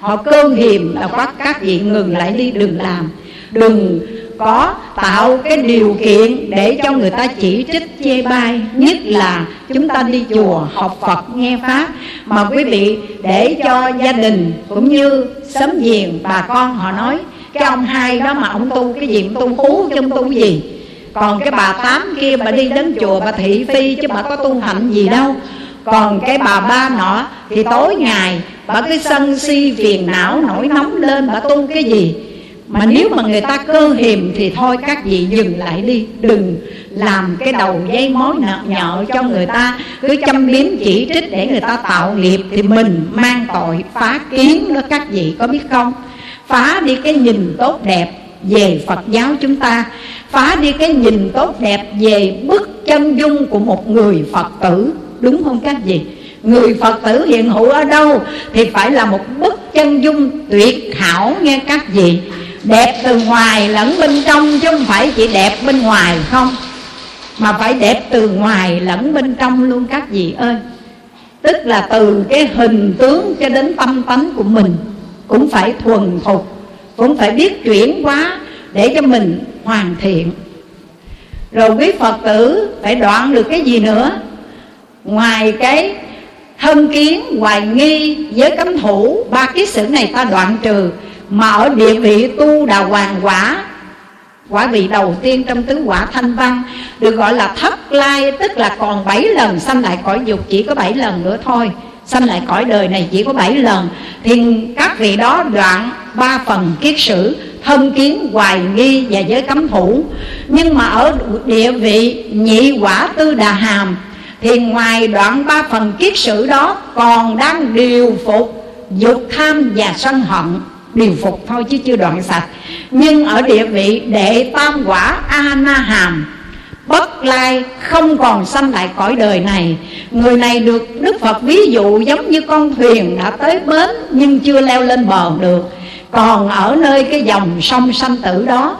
họ cơn hiềm là bắt các vị ngừng lại đi đừng làm. Đừng có tạo cái điều kiện để cho người ta chỉ trích, chê bai. Nhất là chúng ta đi chùa học phật, nghe pháp. Mà quý vị để cho gia đình cũng như sớm giềng, bà con họ nói, cái ông hai đó mà ông tu cái gì, ông tu hú trong tu gì? Còn cái bà tám kia bà đi đến chùa bà thị phi chứ bà có tu hạnh gì đâu còn cái bà ba nọ, thì tối ngày bà cứ sân si phiền não nổi nóng lên, bà tu cái gì? Mà nếu mà người ta cơ hiềm thì thôi, các vị dừng lại đi, đừng làm cái đầu dây mối nợ nhợ cho người ta, cứ châm biếm chỉ trích để người ta tạo nghiệp thì mình mang tội phá kiến đó, các vị có biết không? Phá đi cái nhìn tốt đẹp về Phật giáo chúng ta, phá đi cái nhìn tốt đẹp về bức chân dung của một người Phật tử đúng không các vị? Người Phật tử hiện hữu ở đâu thì phải là một bức chân dung tuyệt hảo nghe các vị. Đẹp từ ngoài lẫn bên trong chứ không phải chỉ đẹp bên ngoài không, mà phải đẹp từ ngoài lẫn bên trong luôn các vị ơi. Tức là từ cái hình tướng cho đến tâm tánh của mình cũng phải thuần phục, cũng phải biết chuyển hóa để cho mình hoàn thiện. Rồi quý phật tử phải đoạn được cái gì nữa? Ngoài cái thân kiến, hoài nghi với cấm thủ, ba kiết sử này ta đoạn trừ, mà ở địa vị tu đà hoàng quả quả vị đầu tiên trong tứ quả thanh văn, được gọi là thất lai, tức là còn bảy lần, sanh lại cõi dục chỉ có bảy lần nữa thôi, sanh lại cõi đời này chỉ có bảy lần, thì các vị đó đoạn ba phần kiết sử, thân kiến, hoài nghi và giới cấm thủ. Nhưng mà ở địa vị nhị quả tư đà hàm thì ngoài đoạn ba phần kiết sử đó, còn đang điều phục dục tham và sân hận. Điều phục thôi chứ chưa đoạn sạch. Nhưng ở địa vị đệ tam quả a na hàm bất lai không còn sanh lại cõi đời này. Người này được đức phật ví dụ giống như con thuyền đã tới bến, nhưng chưa leo lên bờ được. Còn ở nơi cái dòng sông sanh tử đó,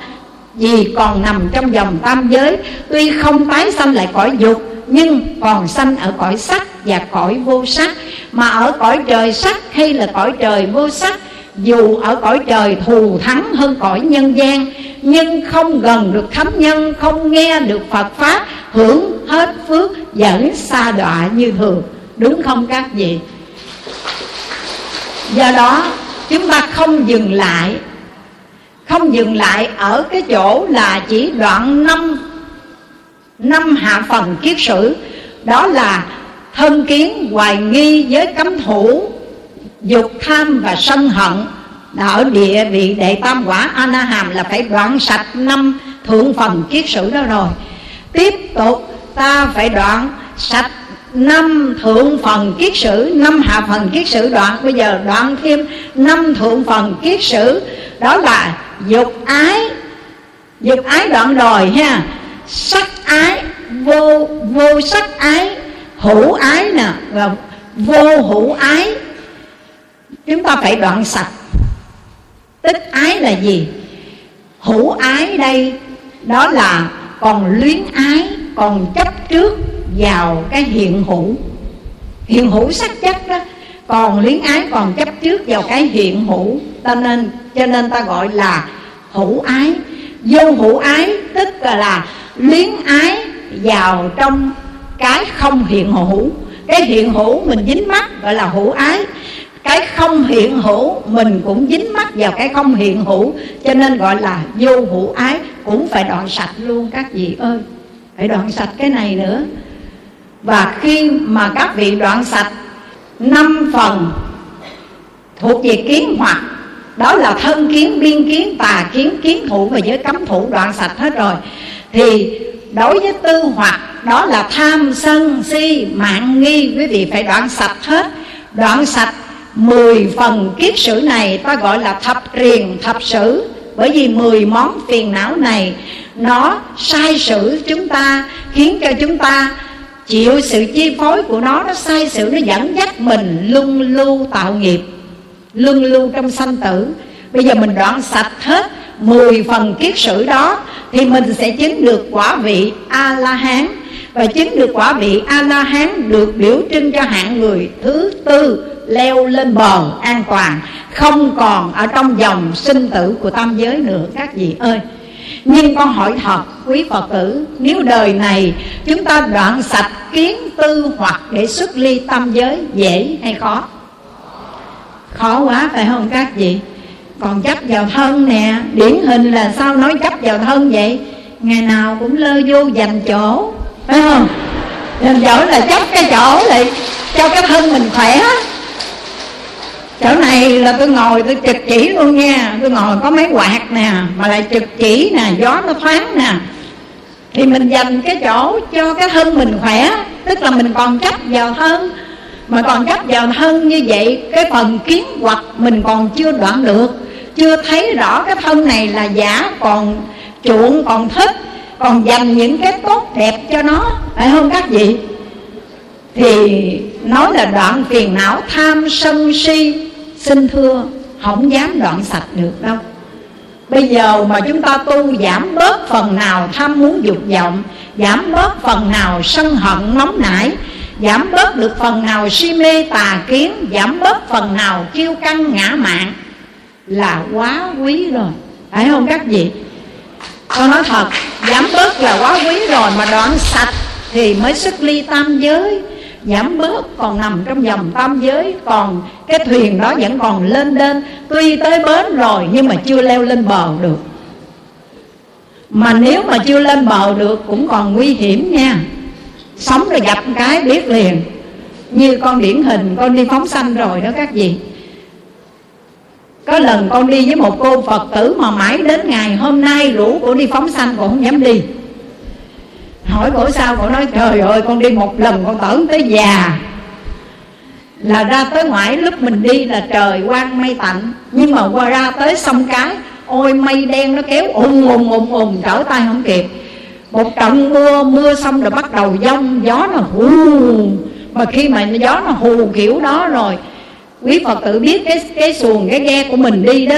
vì còn nằm trong dòng tam giới, tuy không tái sanh lại cõi dục nhưng còn sanh ở cõi sắc và cõi vô sắc, mà ở cõi trời sắc hay là cõi trời vô sắc, dù ở cõi trời thù thắng hơn cõi nhân gian, nhưng không gần được thánh nhân, không nghe được phật pháp, hưởng hết phước vẫn xa đọa như thường. Đúng không các vị? Do đó, chúng ta không dừng lại. Không dừng lại ở cái chỗ là chỉ đoạn năm năm hạ phần kiết sử, đó là thân kiến hoài nghi với cấm thủ, dục tham và sân hận. Ở địa vị đệ tam quả ana hàm là phải đoạn sạch năm thượng phần kiết sử đó rồi. Tiếp tục, ta phải đoạn sạch năm thượng phần kiết sử, năm hạ phần kiết sử đoạn. Bây giờ đoạn thêm năm thượng phần kiết sử, đó là dục ái dục ái đoạn đòi ha sắc ái, vô vô sắc ái, hữu ái nè và vô hữu ái. Chúng ta phải đoạn sạch. Tích ái là gì? Hữu ái đây, đó là còn luyến ái, còn chấp trước vào cái hiện hữu. Hiện hữu sắc chất đó, còn luyến ái, còn chấp trước vào cái hiện hữu. Cho nên cho nên ta gọi là hữu ái vô hữu ái tức là, luyến ái vào trong cái không hiện hữu. Cái hiện hữu mình dính mắt gọi là hữu ái. Cái không hiện hữu mình cũng dính mắt vào cái không hiện hữu cho nên gọi là vô hữu ái cũng phải đoạn sạch luôn các vị ơi. Phải đoạn sạch cái này nữa. Và khi mà các vị đoạn sạch năm phần thuộc về kiến hoặc đó là thân kiến biên kiến tà kiến kiến thủ và giới cấm thủ đoạn sạch hết rồi. Thì đối với tư hoặc đó là tham sân si mạng nghi quý vị phải đoạn sạch hết. Đoạn sạch mười phần kiết sử này ta gọi là thập truyền thập sử. Bởi vì mười món phiền não này nó sai sử chúng ta khiến cho chúng ta chịu sự chi phối của nó nó sai sự nó dẫn dắt mình luân lưu tạo nghiệp luân lưu trong sanh tử. Bây giờ mình đoạn sạch hết mười phần kiết sử đó, thì mình sẽ chứng được quả vị a la hán và chứng được quả vị a la hán được biểu trưng cho hạng người thứ tư, leo lên bờ an toàn, không còn ở trong dòng sinh tử của tam giới nữa. Các vị ơi, nhưng con hỏi thật, quý Phật tử, Nếu đời này chúng ta đoạn sạch kiến tư hoặc để xuất ly tam giới dễ hay khó? Khó quá, phải không các vị? Còn chấp vào thân nè, Điển hình là sao nói chấp vào thân vậy? Ngày nào cũng lơ vô dành chỗ, Phải không? Dành chỗ là chấp cái chỗ lại Cho cái thân mình khỏe. Chỗ này là tôi ngồi tôi trực chỉ luôn nha. Tôi ngồi có mấy quạt nè, mà lại trực chỉ nè, gió nó thoáng nè. Thì mình dành cái chỗ cho cái thân mình khỏe, tức là mình còn chấp vào thân mà còn chấp vào thân như vậy, cái phần kiến hoặc mình còn chưa đoạn được. Chưa thấy rõ cái thân này là giả, còn chuộng, còn thích, còn dành những cái tốt đẹp cho nó. Phải không các vị? Thì nói là đoạn phiền não tham sân si, xin thưa, không dám đoạn sạch được đâu. Bây giờ mà chúng ta tu giảm bớt phần nào tham muốn dục vọng, Giảm bớt phần nào sân hận nóng nảy Giảm bớt được phần nào si mê tà kiến, Giảm bớt phần nào kiêu căng ngã mạng Là quá quý rồi. Phải không các vị? Con nói thật, Giảm bớt là quá quý rồi Mà đoạn sạch thì mới xuất ly tam giới. Giảm bớt còn nằm trong dòng tam giới, còn cái thuyền đó vẫn còn lên lên. Tuy tới bến rồi nhưng mà chưa leo lên bờ được. Mà nếu mà chưa lên bờ được cũng còn nguy hiểm nha sống rồi gặp cái biết liền. Như con điển hình, con đi phóng sanh rồi đó các vị. Có lần con đi với một cô phật tử mà mãi đến ngày hôm nay rủ cổ đi phóng sanh cũng không dám đi. Hỏi cổ sao? Cổ nói, trời ơi, con đi một lần, con tưởng tới già. Là ra tới ngoại lúc mình đi là trời quang mây tạnh. Nhưng mà qua ra tới sông cái, ôi mây đen nó kéo ùm ùm ùm ùm, trở tay không kịp một trận mưa mưa xong rồi bắt đầu giông gió nó hù. Mà khi mà gió nó hù kiểu đó rồi, quý phật tử biết cái cái xuồng, cái ghe của mình đi đó.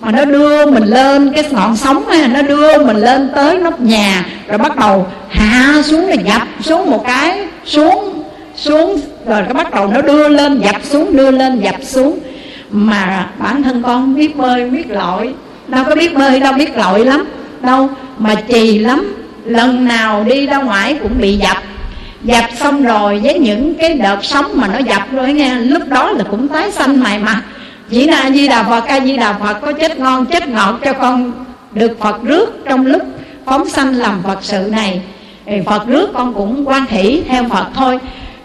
Mà nó đưa mình lên cái ngọn sóng ha nó đưa mình lên tới nóc nhà, rồi bắt đầu hạ xuống rồi dập xuống một cái, xuống xuống, rồi cái bắt đầu nó đưa lên, dập xuống, đưa lên, dập xuống. Mà bản thân con biết bơi biết lội. Đâu có biết bơi, đâu biết lội lắm đâu mà chì lắm. Lần nào đi ra ngoài cũng bị dập. Dập xong rồi với những cái đợt sóng mà nó dập rồi nghe, lúc đó là cũng tái xanh mày mà. Chỉ là di đà phật ca di đà phật có chết ngon, chết ngọt cho con được phật rước trong lúc phóng sanh làm phật sự này. Thì phật rước con cũng quan hỷ theo phật thôi.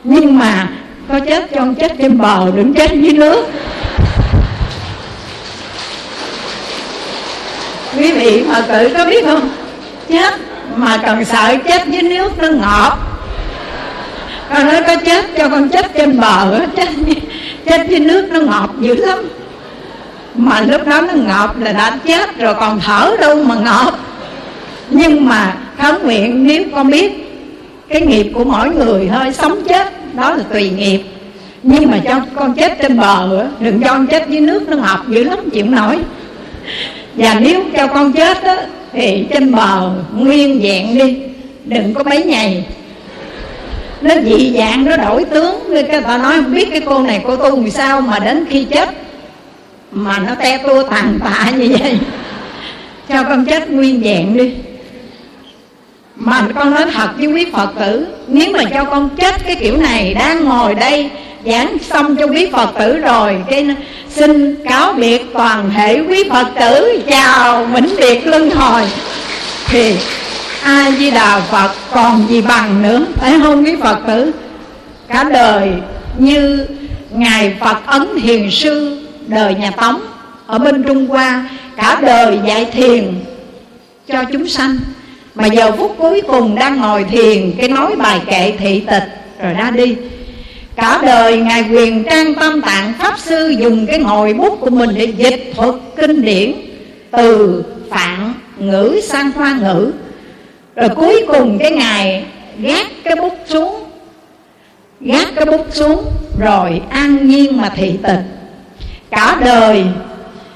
Nhưng mà có chết cho con chết trên bờ, đừng chết dưới nước. Quý vị phật tử có biết không? Chết. Mà cần sợ chết với nước nó ngọt. Con nói có chết cho con chết trên bờ chết chết với nước nó ngọt dữ lắm. Mà lúc đó nó ngọt là đã chết rồi, còn thở đâu mà ngọt. Nhưng mà khấn nguyện nếu con biết cái nghiệp của mỗi người thôi sống chết, đó là tùy nghiệp. Nhưng mà cho con chết trên bờ đừng cho con chết dưới nước nó ngọt dữ lắm, chịu nổi và nếu cho con chết đó, thì trên bờ nguyên vẹn đi đừng có mấy nhầy. Nó dị dạng nó đổi tướng. Người ta nói không biết cái cô này cô tu làm sao mà đến khi chết. Mà nó te tua tàn tạ như vậy. Cho con chết nguyên vẹn đi. Mà con nói thật với quý phật tử nếu mà cho con chết cái kiểu này đang ngồi đây giảng xong cho quý phật tử rồi, cái xin cáo biệt toàn thể quý phật tử. Chào vĩnh biệt luân hồi. Thì a di đà phật còn gì bằng nữa, phải không quý phật tử? Cả đời như ngài phật ấn thiền sư, đời nhà tống, ở bên trung hoa, cả đời dạy thiền cho chúng sanh. Mà giờ phút cuối cùng đang ngồi thiền, cái nói bài kệ thị tịch, rồi ra đi cả đời ngài quyền trang tâm tạng pháp sư dùng cái ngồi bút của mình để dịch thuật kinh điển, từ phạn ngữ sang hoa ngữ. Rồi cuối cùng cái ngài gác cái bút xuống, gác cái bút xuống, rồi an nhiên mà thị tịch. Cả đời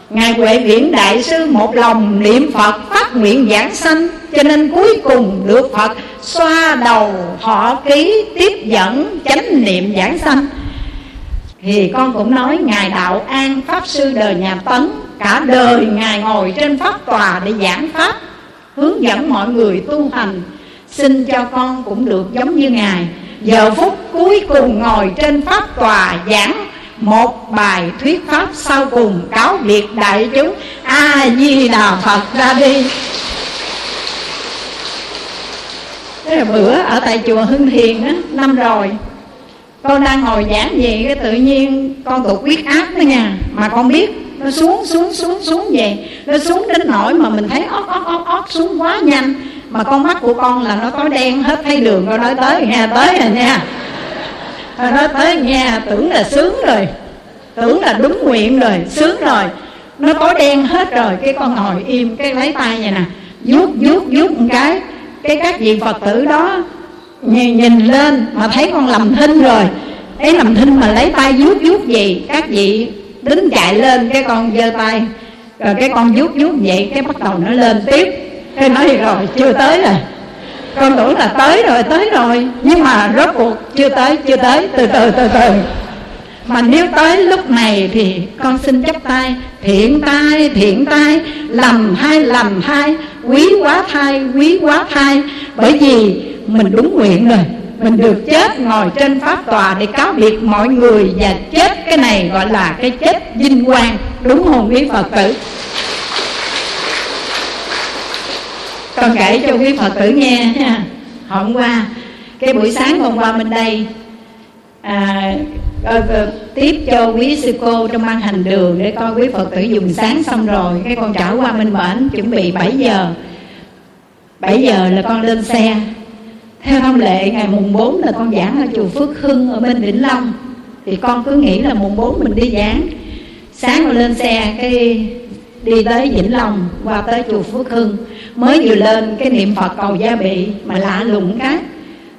Ngài Huệ Viễn Đại Sư một lòng niệm Phật phát nguyện giảng sanh cho nên cuối cùng được Phật xoa đầu họ ký tiếp dẫn chánh niệm giảng sanh. Thì con cũng nói, Ngài Đạo An Pháp Sư đời nhà Tấn, Cả đời Ngài ngồi trên Pháp tòa để giảng Pháp, Hướng dẫn mọi người tu hành. Xin cho con cũng được giống như Ngài. Giờ phút cuối cùng ngồi trên Pháp tòa giảng một bài thuyết pháp sau cùng cáo biệt đại chúng. A di đà phật ra đi cái là bữa ở tại chùa Hưng Thiền á, năm rồi. Con đang ngồi giảng gì cái tự nhiên con tụt huyết áp đó nha. Mà con biết nó xuống xuống xuống xuống về. Nó xuống đến nỗi mà mình thấy ót ót ót ót xuống quá nhanh. Mà con mắt của con là nó có đen hết thấy đường Con nói tới nha tới rồi nha. Nó nói tới nghe tưởng là sướng rồi. Tưởng là đúng nguyện rồi sướng rồi. Nó tối đen hết rồi cái con ngồi im cái lấy tay vậy nè. Vuốt vuốt vuốt một cái cái các vị phật tử đó nhìn, nhìn lên mà thấy con lầm thinh rồi. Thấy lầm thinh mà lấy tay vuốt vuốt gì các vị đứng chạy lên cái con giơ tay. Rồi cái con vuốt vuốt vậy cái bắt đầu nó lên tiếp. Cái nói rồi chưa tới rồi. Con tưởng là tới rồi tới rồi. Nhưng mà rốt cuộc chưa tới chưa tới. Từ từ từ từ. Mà nếu tới lúc này thì con xin chấp tay. Thiện tay thiện tay lầm hai lầm hai quý quá thai quý quá thai. Bởi vì mình đúng nguyện rồi. Mình được chết ngồi trên pháp tòa để cáo biệt mọi người và chết cái này gọi là cái chết vinh quang. Đúng không quý phật tử? Con kể cho quý phật tử nghe ha. Hôm qua cái buổi sáng hôm qua bên đây à, Ờ, ờ, tiếp cho quý sư cô trong ban hành đường để coi quý phật tử dùng sáng xong rồi. Cái con trở qua bên bển, chuẩn bị 7 giờ. 7 giờ là con lên xe. Theo thông lệ, ngày mùng 4 là con giảng ở chùa Phước Hưng ở bên Vĩnh Long. Thì con cứ nghĩ là mùng 4 mình đi giảng. Sáng rồi lên xe, cái đi tới Vĩnh Long, qua tới chùa Phước Hưng. Mới vừa lên, cái niệm Phật cầu gia bị mà lạ lùng cái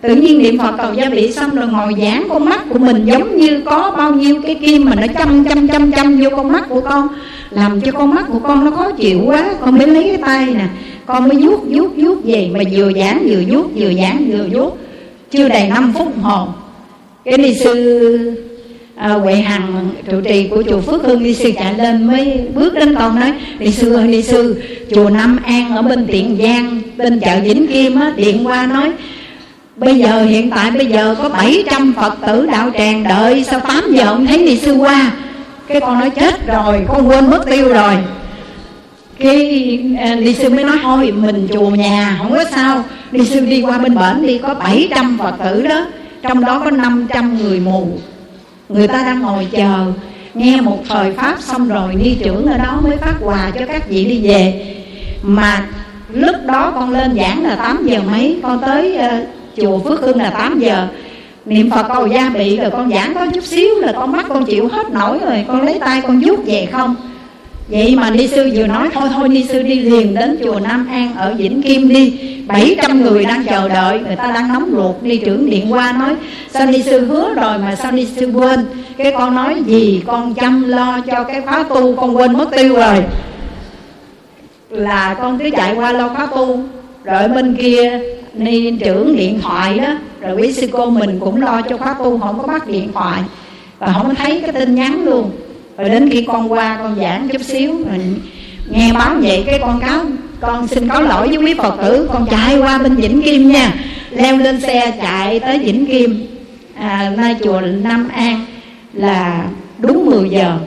tự nhiên niệm phật cầu gia vị xong rồi ngồi giảng con mắt của mình giống như có bao nhiêu cái kim mà nó chăm chăm chăm chăm vô con mắt của con. Làm cho con mắt của con nó khó chịu quá con mới lấy cái tay nè con mới vuốt vuốt vuốt về mà vừa giảng vừa vuốt vừa giảng vừa vuốt. Chưa đầy 5 phút hồn. Cái ni sư à, huệ hằng trụ trì của chùa phước Hưng ni sư chạy lên mới bước đến con nói ni sư ơi ni sư chùa nam an ở bên tiện giang bên chợ vĩnh kim á điện qua nói Bây giờ hiện tại bây giờ có 700 Phật tử đạo tràng đợi Sau 8 giờ ông thấy ni sư qua? Cái con nói chết rồi Con quên mất tiêu rồi. Cái à, đi ni sư mới nói thôi Mình chùa nhà không có sao. Ni sư đi qua bên bển đi Có 700 Phật tử đó Trong đó có 500 người mù. Người ta đang ngồi chờ. Nghe một thời Pháp xong rồi Ni trưởng ở đó mới phát quà cho các vị đi về. Mà lúc đó con lên giảng là 8 giờ mấy con tới uh, chùa Phước Hưng là 8 giờ. Niệm Phật cầu gia bị rồi con giảng có chút xíu là con mắt con chịu hết nổi rồi, con lấy tay con rút về không? Vậy mà ni sư vừa nói, thôi thôi, ni sư đi liền đến chùa Nam An ở Vĩnh Kim đi. 700 người đang chờ đợi, Người ta đang nóng ruột. Ni trưởng điện qua nói, Sao ni sư hứa rồi mà sao ni sư quên? Cái con nói gì, con chăm lo cho cái khóa tu, Con quên mất tiêu rồi. Là con cứ chạy qua lo khóa tu Rồi bên kia Ni trưởng điện thoại đó. Rồi quý sư cô mình cũng lo cho khóa tu Không có bắt điện thoại. Và không thấy cái tin nhắn luôn. Rồi đến khi con qua con giảng chút xíu mình nghe báo vậy cái con cáo con xin có lỗi với quý phật tử con chạy qua bên vĩnh kim nha. Leo lên xe chạy tới vĩnh kim. À, nơi chùa nam an là đúng 10 giờ.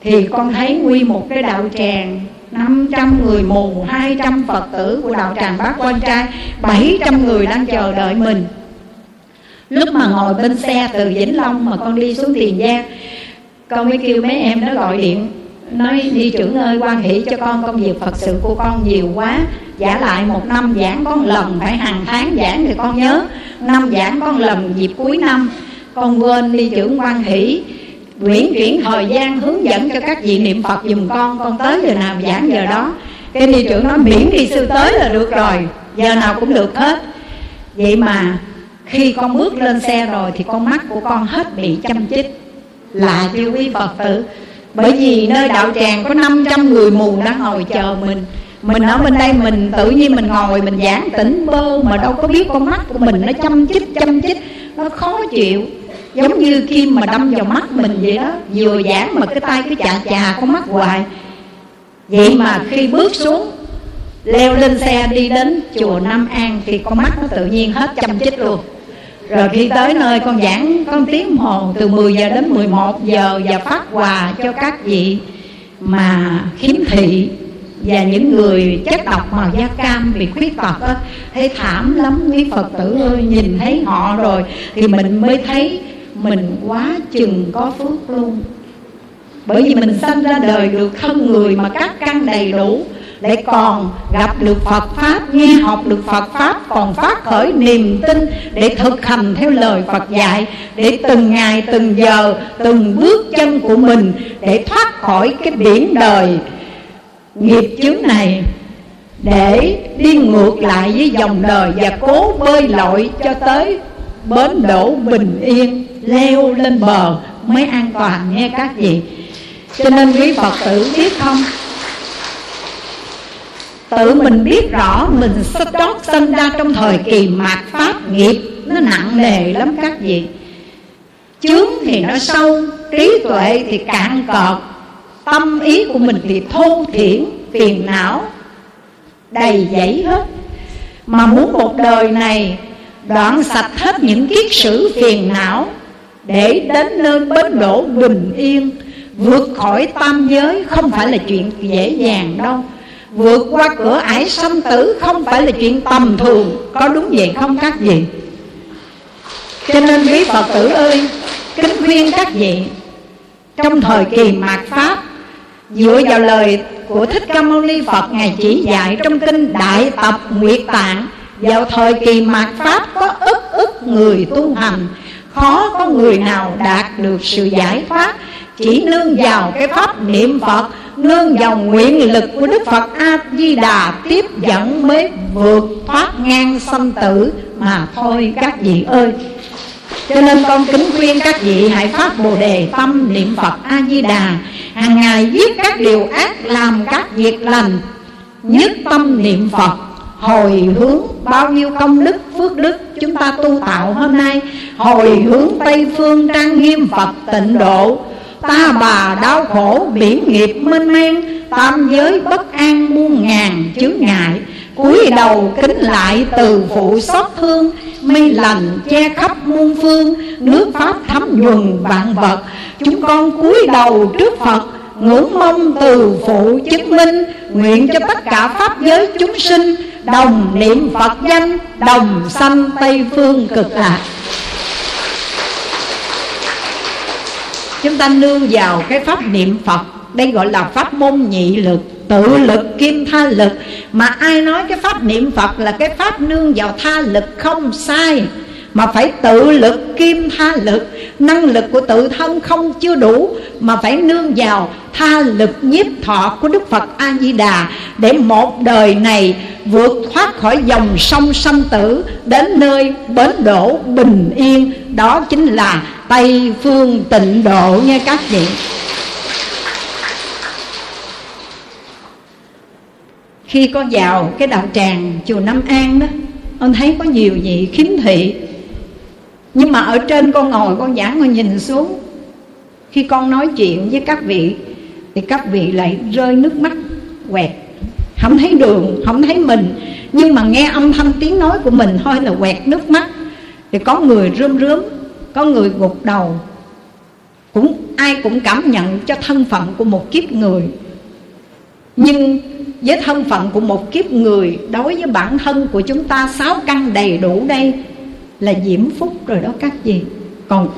Thì con thấy nguyên một cái đạo tràng 500 người mù 200 Phật tử của đạo tràng Bác Quan Trai 700 người đang chờ đợi mình. Lúc mà ngồi bên xe từ Vĩnh Long mà con đi xuống Tiền Giang, con mới kêu mấy em nó gọi điện, nói đi trưởng ơi, quan hỷ cho con, công việc phật sự của con nhiều quá, giả lại một năm giảng con lần phải hàng tháng giảng thì con nhớ, năm giảng con lần dịp cuối năm, con quên đi trưởng quan hỷ Nguyễn chuyển thời gian hướng dẫn cho các vị niệm phật dùm con con tới giờ nào giảng giờ đó. Cái đi trưởng nói, miễn đi sư tới là được rồi, giờ nào cũng được hết. Vậy mà khi con bước lên xe rồi thì con mắt của con hết bị chăm chích. Lạ chưa quý Phật tử, Bởi vì nơi đạo tràng có 500 người mù đang ngồi chờ mình. Mình ở bên đây mình tự nhiên mình ngồi mình giảng tỉnh bơ mà đâu có biết con mắt của mình nó chăm chích chăm chích, nó khó chịu giống như kim mà đâm vào mắt mình vậy đó, vừa giảng mà cái tay cứ chà chà con mắt hoài. Vậy mà khi bước xuống, leo lên xe đi đến chùa Nam An thì con mắt nó tự nhiên hết chăm chích luôn. Rồi khi tới nơi con giảng con tiếng hồ từ 10 giờ đến 11 giờ và phát quà cho các vị mà khiếm thị và những người chất độc màu da cam bị khuyết tật á. Thấy thảm lắm, quý phật tử ơi, nhìn thấy họ rồi thì mình mới thấy mình quá chừng có phước luôn. Bởi vì mình sanh ra đời được thân người mà các căn đầy đủ lại còn gặp được Phật Pháp, Nghe học được Phật Pháp, Còn phát khởi niềm tin Để thực hành theo lời Phật dạy, Để từng ngày, từng giờ, Từng bước chân của mình Để thoát khỏi cái biển đời Nghiệp chướng này, Để đi ngược lại với dòng đời Và cố bơi lội cho tới Bến đổ bình yên, Leo lên bờ mới an toàn nghe các vị. Cho nên quý Phật tử biết không? Tự mình biết rõ mình sắp trót sinh ra trong thời kỳ mạt pháp nghiệp, nó nặng nề lắm các vị. Chướng thì nó sâu, trí tuệ thì cạn cọt. Tâm ý của mình thì thô thiển, phiền não, đầy dẫy hết. Mà muốn một đời này đoạn sạch hết những kiết sử phiền não để đến nơi bến đỗ bình yên. Vượt khỏi tam giới không phải là chuyện dễ dàng đâu. Vượt qua cửa ải sanh tử Không phải là chuyện tầm thường. Có đúng vậy không các vị? Cho nên quý Phật tử ơi, Kính khuyên các vị, Trong thời kỳ mạt Pháp, Dựa vào lời của Thích Ca Mâu Ni Phật Ngài chỉ dạy trong kinh Đại Tập Nguyệt Tạng vào thời kỳ mạt Pháp có ức ức người tu hành. Khó có người nào đạt được sự giải thoát. Chỉ nương vào cái pháp niệm Phật nương vào nguyện lực của Đức Phật A Di Đà tiếp dẫn mới vượt thoát ngang sanh tử mà thôi các vị ơi. Cho nên con kính khuyên các vị hãy phát Bồ đề tâm niệm Phật A Di Đà, hàng ngày viết các điều ác làm các việc lành, nhất tâm niệm Phật hồi hướng bao nhiêu công đức, phước đức chúng ta tu tạo hôm nay. Hồi hướng tây phương trang nghiêm phật tịnh độ. Ta bà đau khổ, biển nghiệp mênh mang. Tam giới bất an muôn ngàn chướng ngại. Cúi đầu kính lại từ phụ xót thương. Mây lành che khắp muôn phương. Nước Pháp thấm nhuần vạn vật. Chúng con cúi đầu trước Phật. Ngưỡng mong từ phụ chứng minh, Nguyện cho tất cả Pháp giới chúng sinh Đồng niệm Phật danh, Đồng sanh Tây Phương cực lạc. Chúng ta nương vào cái pháp niệm phật, đây gọi là pháp môn nhị lực, tự lực, kim tha lực. Mà ai nói cái pháp niệm phật là cái pháp nương vào tha lực không sai mà phải tự lực kim tha lực. Năng lực của tự thân không chưa đủ, mà phải nương vào tha lực nhiếp thọ của đức phật a di đà để một đời này vượt thoát khỏi dòng sông sanh tử đến nơi bến đổ bình yên. Đó chính là tây phương tịnh độ nha các vị. Khi con vào cái đạo tràng chùa Nam An đó con thấy có nhiều vị khiếm thị nhưng mà ở trên con ngồi, con giảng con nhìn xuống. Khi con nói chuyện với các vị, thì các vị lại rơi nước mắt, quẹt. Không thấy đường, không thấy mình. Nhưng mà nghe âm thanh tiếng nói của mình thôi là quẹt nước mắt. Thì có người rơm rớm có người gục đầu. Cũng, ai cũng cảm nhận cho thân phận của một kiếp người. Nhưng với thân phận của một kiếp người, đối với bản thân của chúng ta, sáu căn đầy đủ đây là diễm phúc rồi đó các gì còn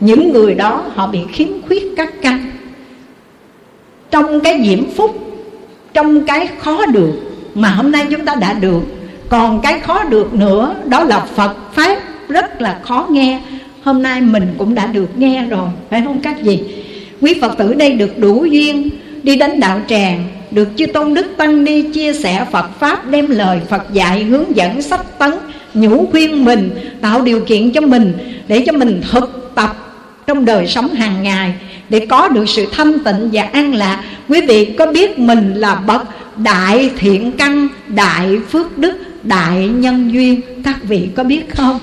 những người đó họ bị khiếm khuyết các căn trong cái diễm phúc, trong cái khó được mà hôm nay chúng ta đã được, còn cái khó được nữa, đó là phật pháp rất là khó nghe. Hôm nay mình cũng đã được nghe rồi, phải không các gì quý phật tử đây được đủ duyên đi đến đạo tràng, được chư tôn đức tăng ni chia sẻ phật pháp, đem lời phật dạy hướng dẫn sách tấn nhủ khuyên mình, tạo điều kiện cho mình, để cho mình thực tập trong đời sống hàng ngày, để có được sự thanh tịnh và an lạc. Quý vị có biết mình là bậc đại thiện căn, đại phước đức, đại nhân duyên? Các vị có biết không?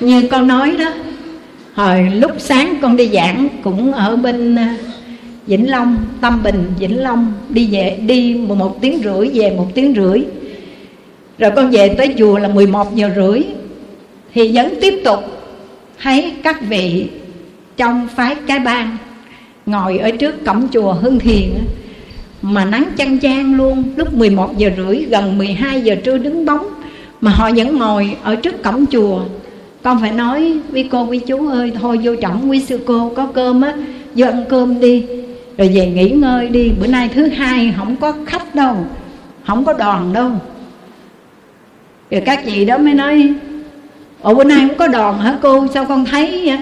Như con nói đó, hồi lúc sáng con đi giảng cũng ở bên Vĩnh Long, Tâm Bình, Vĩnh Long Đi về đi một tiếng rưỡi về một tiếng rưỡi. Rồi con về tới chùa là 11 giờ rưỡi. Thì vẫn tiếp tục thấy các vị trong phái cái bang Ngồi ở trước cổng chùa Hưng Thiền Mà nắng chăng chang luôn. Lúc 11 giờ rưỡi gần 12 giờ trưa đứng bóng Mà họ vẫn ngồi ở trước cổng chùa. Con phải nói quý cô quý chú ơi Thôi vô trọng quý sư cô có cơm á Vô ăn cơm đi rồi về nghỉ ngơi đi. Bữa nay thứ hai không có khách đâu. Không có đoàn đâu. Rồi các chị đó mới nói ồ bữa nay không có đoàn hả cô? Sao con thấy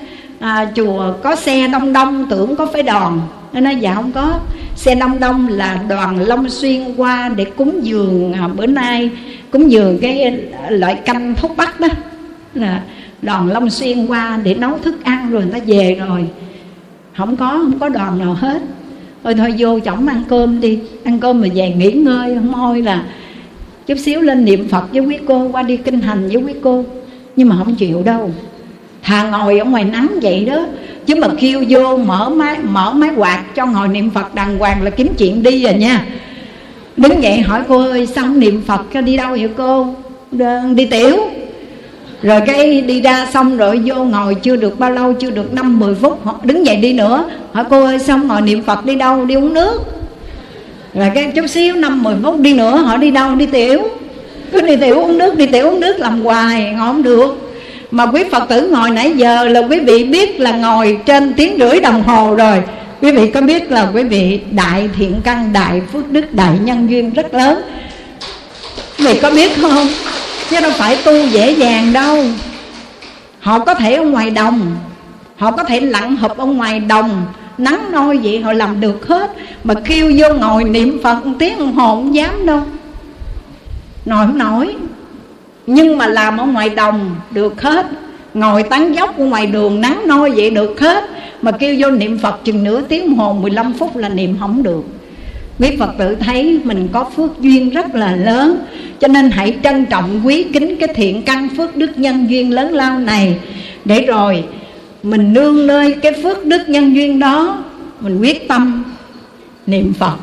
à, chùa có xe đông đông tưởng có phải đoàn? Nó nói dạ không có. Xe đông đông là đoàn long xuyên qua để cúng dường à, bữa nay cúng dường cái loại canh thuốc bắc đó. Là đoàn long xuyên qua để nấu thức ăn rồi người ta về rồi. Không có không có đoàn nào hết thôi thôi, vô chổng ăn cơm đi. Ăn cơm mà về nghỉ ngơi, không thôi là chút xíu lên niệm phật với quý cô, qua đi kinh hành với quý cô. Nhưng mà không chịu đâu. Thà ngồi ở ngoài nắng vậy đó. Chứ mà kêu vô mở máy mở máy quạt cho ngồi niệm phật đàng hoàng là kiếm chuyện đi rồi nha. Đứng dậy hỏi cô ơi, sao niệm phật cho đi đâu vậy cô? Đi tiểu rồi cái đi ra xong rồi vô ngồi chưa được bao lâu, chưa được năm, mười phút, họ đứng dậy đi nữa. Hỏi cô ơi xong ngồi niệm phật đi đâu, đi uống nước? Rồi cái chút xíu, năm, mười phút đi nữa, họ đi đâu? Đi tiểu. Cứ đi tiểu uống nước, đi tiểu uống nước làm hoài, ngồi không được. Mà quý phật tử ngồi nãy giờ là quý vị biết là ngồi trên tiếng rưỡi đồng hồ rồi. Quý vị có biết là quý vị đại thiện căn, đại phước đức, đại nhân duyên rất lớn? Quý vị có biết không? Chứ đâu phải tu dễ dàng đâu. Họ có thể ở ngoài đồng. Họ có thể lặn hụp ở ngoài đồng. Nắng nôi vậy họ làm được hết. Mà kêu vô ngồi niệm phật một tiếng đồng hồ không dám đâu. Nổi không nổi. Nhưng mà làm ở ngoài đồng được hết. Ngồi tán dốc ở ngoài đường nắng nôi vậy được hết. Mà kêu vô niệm phật chừng nửa tiếng đồng hồ 15 phút là niệm không được quý phật tử thấy mình có phước duyên rất là lớn, cho nên hãy trân trọng, quý kính cái thiện căn phước đức nhân duyên lớn lao này. Để rồi mình nương nơi cái phước đức nhân duyên đó, mình quyết tâm niệm phật,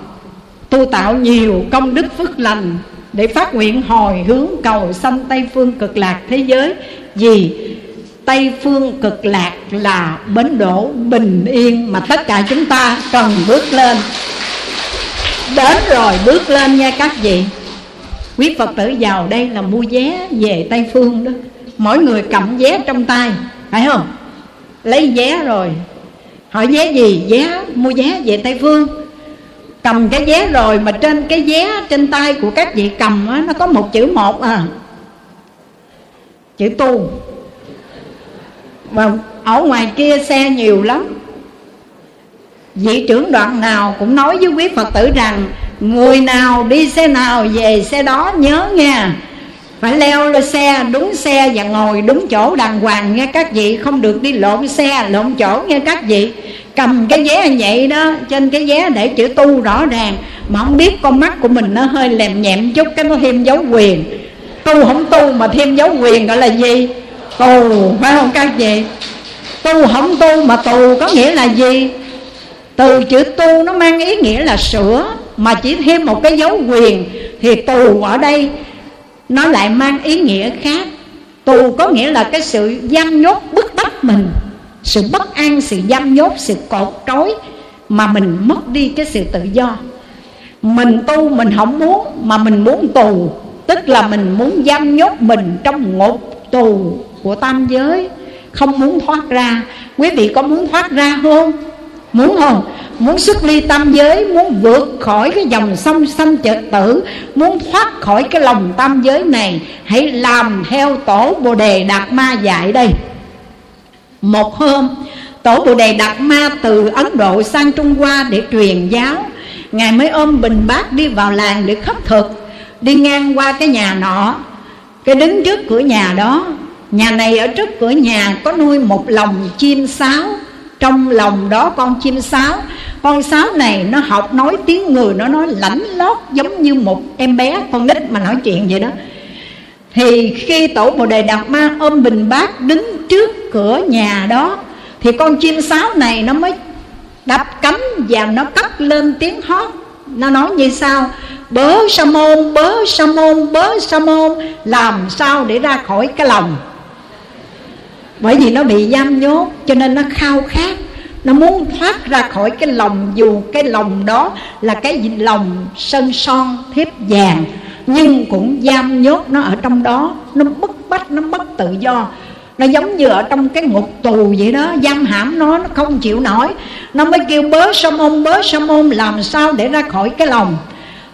tu tạo nhiều công đức phước lành để phát nguyện hồi hướng cầu sanh tây phương cực lạc thế giới. Vì tây phương cực lạc là bến đỗ bình yên mà tất cả chúng ta cần bước lên đến rồi bước lên nha các vị. Quý phật tử vào đây là mua vé về tây phương đó. Mỗi người cầm vé trong tay phải không? Lấy vé rồi. Hỏi vé gì? Vé mua vé về tây phương. Cầm cái vé rồi mà trên cái vé trên tay của các vị cầm á, nó có một chữ một à. Chữ tu. Và ở ngoài kia xe nhiều lắm vị trưởng đoàn nào cũng nói với quý phật tử rằng, người nào đi xe nào về xe đó nhớ nha phải leo lên xe, đúng xe và ngồi đúng chỗ đàng hoàng, nghe các vị. Không được đi lộn xe, lộn chỗ, nghe các vị. Cầm cái vé như vậy đó, trên cái vé để chữ tu rõ ràng. Mà không biết con mắt của mình nó hơi lèm nhẹm chút, cái nó thêm dấu quyền. Tu không tu mà thêm dấu quyền gọi là gì? Tù, phải không các vị? Tu không tu mà tù có nghĩa là gì? Từ chữ tu nó mang ý nghĩa là sửa, mà chỉ thêm một cái dấu quyền, thì tù ở đây nó lại mang ý nghĩa khác. Tù có nghĩa là cái sự giam nhốt, bức bách mình, sự bất an, sự giam nhốt, sự cột trói, mà mình mất đi cái sự tự do. Mình tu mình không muốn, mà mình muốn tù. Tức là mình muốn giam nhốt mình trong ngục tù của tam giới. Không muốn thoát ra. Quý vị có muốn thoát ra không? Muốn không? Muốn xuất ly tam giới, muốn vượt khỏi cái dòng sông sanh chợt tử, muốn thoát khỏi cái lòng tam giới này, hãy làm theo tổ bồ đề đạt ma dạy đây. Một hôm, tổ bồ đề đạt ma từ ấn độ sang trung hoa để truyền giáo. Ngài mới ôm bình bát đi vào làng để khất thực, đi ngang qua cái nhà nọ. Cái đứng trước cửa nhà đó, nhà này ở trước cửa nhà có nuôi một lồng chim sáo trong lòng đó con chim sáo. Con sáo này nó học nói tiếng người, nó nói lãnh lót giống như một em bé, con nít mà nói chuyện vậy đó. Thì khi tổ bồ đề đạt ma ôm bình bát đứng trước cửa nhà đó, thì con chim sáo này nó mới đập cánh và nó cất lên tiếng hót. Nó nói như sao bớ sa môn, bớ sa môn, bớ sa môn, làm sao để ra khỏi cái lòng? Bởi vì nó bị giam nhốt, cho nên nó khao khát. Nó muốn thoát ra khỏi cái lòng dù cái lòng đó là cái lòng sơn son thiếp vàng. Nhưng cũng giam nhốt nó ở trong đó. Nó bức bách, nó mất tự do. Nó giống như ở trong cái ngục tù vậy đó. Giam hãm nó nó không chịu nổi. Nó mới kêu bớ sa môn, bớ sa môn, làm sao để ra khỏi cái lòng?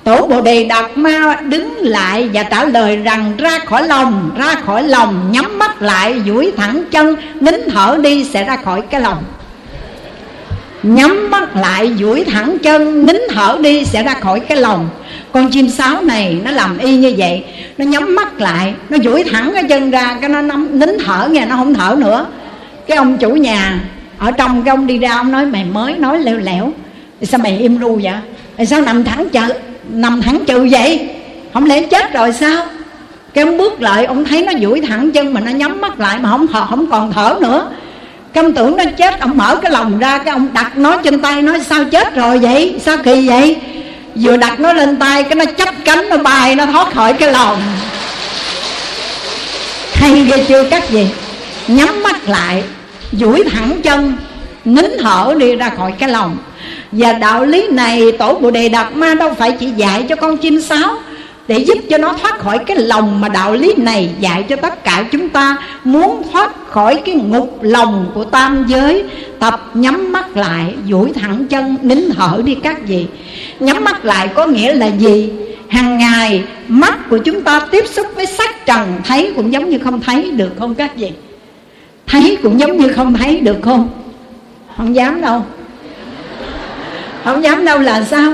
Tổ bồ đề đạt ma đứng lại và trả lời rằng ra khỏi lòng ra khỏi lòng nhắm mắt lại duỗi thẳng chân nín thở đi sẽ ra khỏi cái lòng. Nhắm mắt lại duỗi thẳng chân nín thở đi sẽ ra khỏi cái lòng. Con chim sáo này nó làm y như vậy nó nhắm mắt lại nó duỗi thẳng cái chân ra cái nó nắm, nín thở nghe nó không thở nữa. Cái ông chủ nhà ở trong cái ông đi ra ông nói mày mới nói leo lẻo sao mày im ru vậy? Tại sao nằm thẳng chợ? Nằm thẳng trừ vậy? Không lẽ chết rồi sao? Cái ông bước lại, ông thấy nó duỗi thẳng chân mà nó nhắm mắt lại mà không thở, không còn thở nữa. Cái ông tưởng nó chết, ông mở cái lòng ra, cái ông đặt nó trên tay, nói sao chết rồi vậy? Sao kỳ vậy? Vừa đặt nó lên tay, cái nó chấp cánh, nó bay, nó thoát khỏi cái lòng. Hay ghê chưa các gì nhắm mắt lại, duỗi thẳng chân, nín thở đi ra khỏi cái lòng và đạo lý này tổ bồ đề đạt ma đâu phải chỉ dạy cho con chim sáo để giúp cho nó thoát khỏi cái lòng mà đạo lý này dạy cho tất cả chúng ta. Muốn thoát khỏi cái ngục lòng của tam giới, tập nhắm mắt lại, duỗi thẳng chân, nín thở đi các vị. Nhắm mắt lại có nghĩa là gì? Hàng ngày, mắt của chúng ta tiếp xúc với sắc trần, thấy cũng giống như không thấy được không các vị? Thấy cũng giống như không thấy được không? Không dám đâu không dám đâu là sao?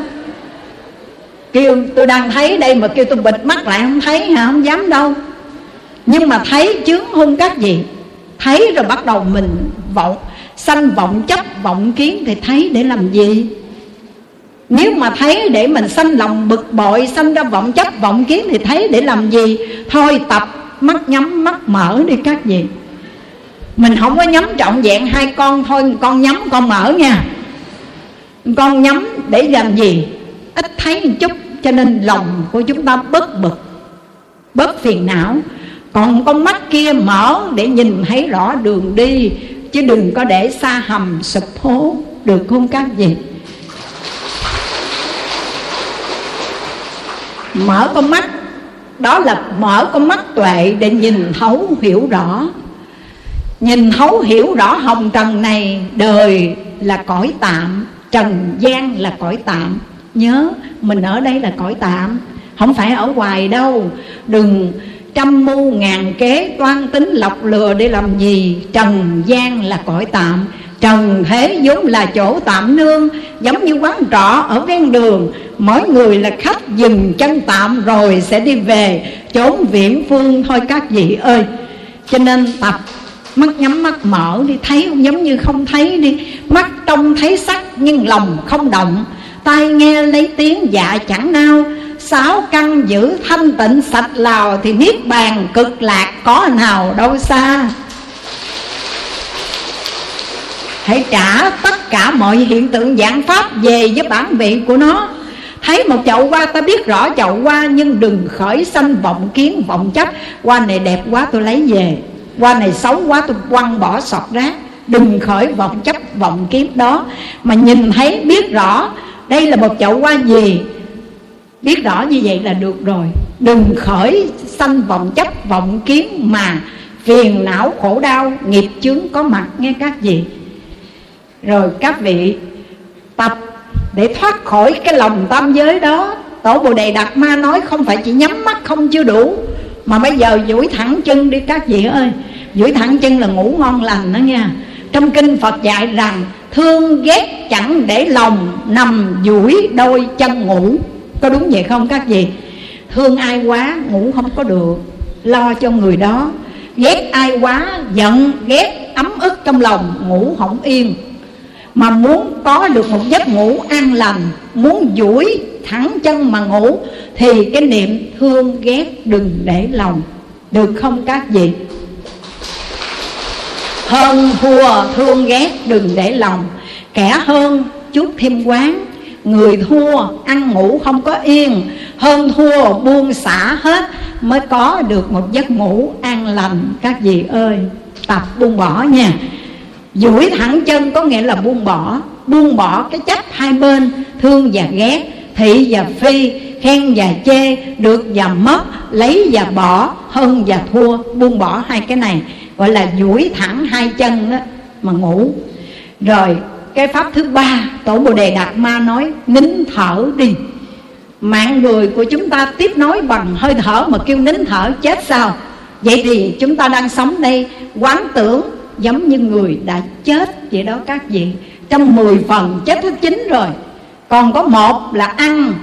Kêu tôi đang thấy đây mà kêu tôi bịt mắt lại không thấy hả? Không dám đâu. Nhưng mà thấy chướng hung các gì thấy rồi bắt đầu mình vọng, sanh vọng, chấp vọng kiến thì thấy để làm gì? Nếu mà thấy để mình sanh lòng bực bội, sanh ra vọng, chấp vọng kiến thì thấy để làm gì? Thôi tập, mắt nhắm, mắt mở đi các gì mình không có nhắm trọn vẹn hai con, thôi con nhắm con mở nha con nhắm để làm gì? Ít thấy một chút, cho nên lòng của chúng ta bớt bực. Bớt phiền não. Còn con mắt kia mở để nhìn thấy rõ đường đi, chứ đừng có để xa hầm, sụp hố. Được không các vị? Mở con mắt. Đó là mở con mắt tuệ để nhìn thấu, hiểu rõ. Nhìn thấu, hiểu rõ hồng trần này, đời là cõi tạm trần gian là cõi tạm. Nhớ, mình ở đây là cõi tạm. Không phải ở hoài đâu. Đừng trăm mưu ngàn kế toan tính lọc lừa để làm gì. Trần gian là cõi tạm. Trần thế vốn là chỗ tạm nương. Giống như quán trọ ở ven đường. Mỗi người là khách dừng chân tạm rồi sẽ đi về. Chốn viễn phương thôi các vị ơi. Cho nên tập mắt nhắm mắt mở đi, thấy cũng giống như không thấy đi. Mắt trông thấy sắc, nhưng lòng không động. Tai nghe lấy tiếng dạ chẳng nao. Sáu căn giữ thanh tịnh sạch lào thì niết bàn cực lạc có nào đâu xa. Hãy trả tất cả mọi hiện tượng dạng pháp về với bản vị của nó. Thấy một chậu hoa, ta biết rõ chậu hoa, nhưng đừng khởi sanh vọng kiến, vọng chấp. Hoa này đẹp quá, tôi lấy về qua này xấu quá, tôi quăng bỏ sọt rác. Đừng khởi vọng chấp vọng kiếm đó. Mà nhìn thấy, biết rõ đây là một chậu hoa gì. Biết rõ như vậy là được rồi. Đừng khởi sanh vọng chấp vọng kiến mà phiền não khổ đau, nghiệp chướng có mặt, nghe các vị. Rồi các vị tập để thoát khỏi cái lòng tam giới đó. Tổ bồ đề đạt ma nói không phải chỉ nhắm mắt không chưa đủ mà bây giờ duỗi thẳng chân đi các vị ơi. Duỗi thẳng chân là ngủ ngon lành đó nha. Trong kinh phật dạy rằng, thương ghét chẳng để lòng nằm duỗi đôi chân ngủ. Có đúng vậy không các vị? Thương ai quá, ngủ không có được. Lo cho người đó. Ghét ai quá, giận, ghét ấm ức trong lòng, ngủ không yên mà muốn có được một giấc ngủ an lành, muốn duỗi thẳng chân mà ngủ, thì cái niệm thương ghét đừng để lòng. Được không các vị? Hơn thua thương ghét đừng để lòng. Kẻ hơn chút thêm quán. Người thua ăn ngủ không có yên. Hơn thua buông xả hết mới có được một giấc ngủ an lành. Các vị ơi, tập buông bỏ nha duỗi thẳng chân có nghĩa là buông bỏ. Buông bỏ cái chấp hai bên, thương và ghét, thị và phi, khen và chê, được và mất, lấy và bỏ, hơn và thua. Buông bỏ hai cái này, gọi là duỗi thẳng hai chân đó, mà ngủ. Rồi, cái pháp thứ ba, tổ bồ đề đạt ma nói, nín thở đi. Mạng người của chúng ta tiếp nối bằng hơi thở mà kêu nín thở, chết sao? Vậy thì chúng ta đang sống đây, quán tưởng giống như người đã chết vậy đó các vị. Trong 10 phần chết hết chín rồi, còn có một là ăn,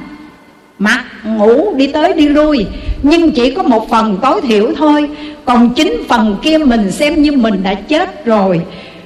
mặc, ngủ, đi tới đi lui. Nhưng chỉ có một phần tối thiểu thôi, còn chín phần kia mình xem như mình đã chết rồi.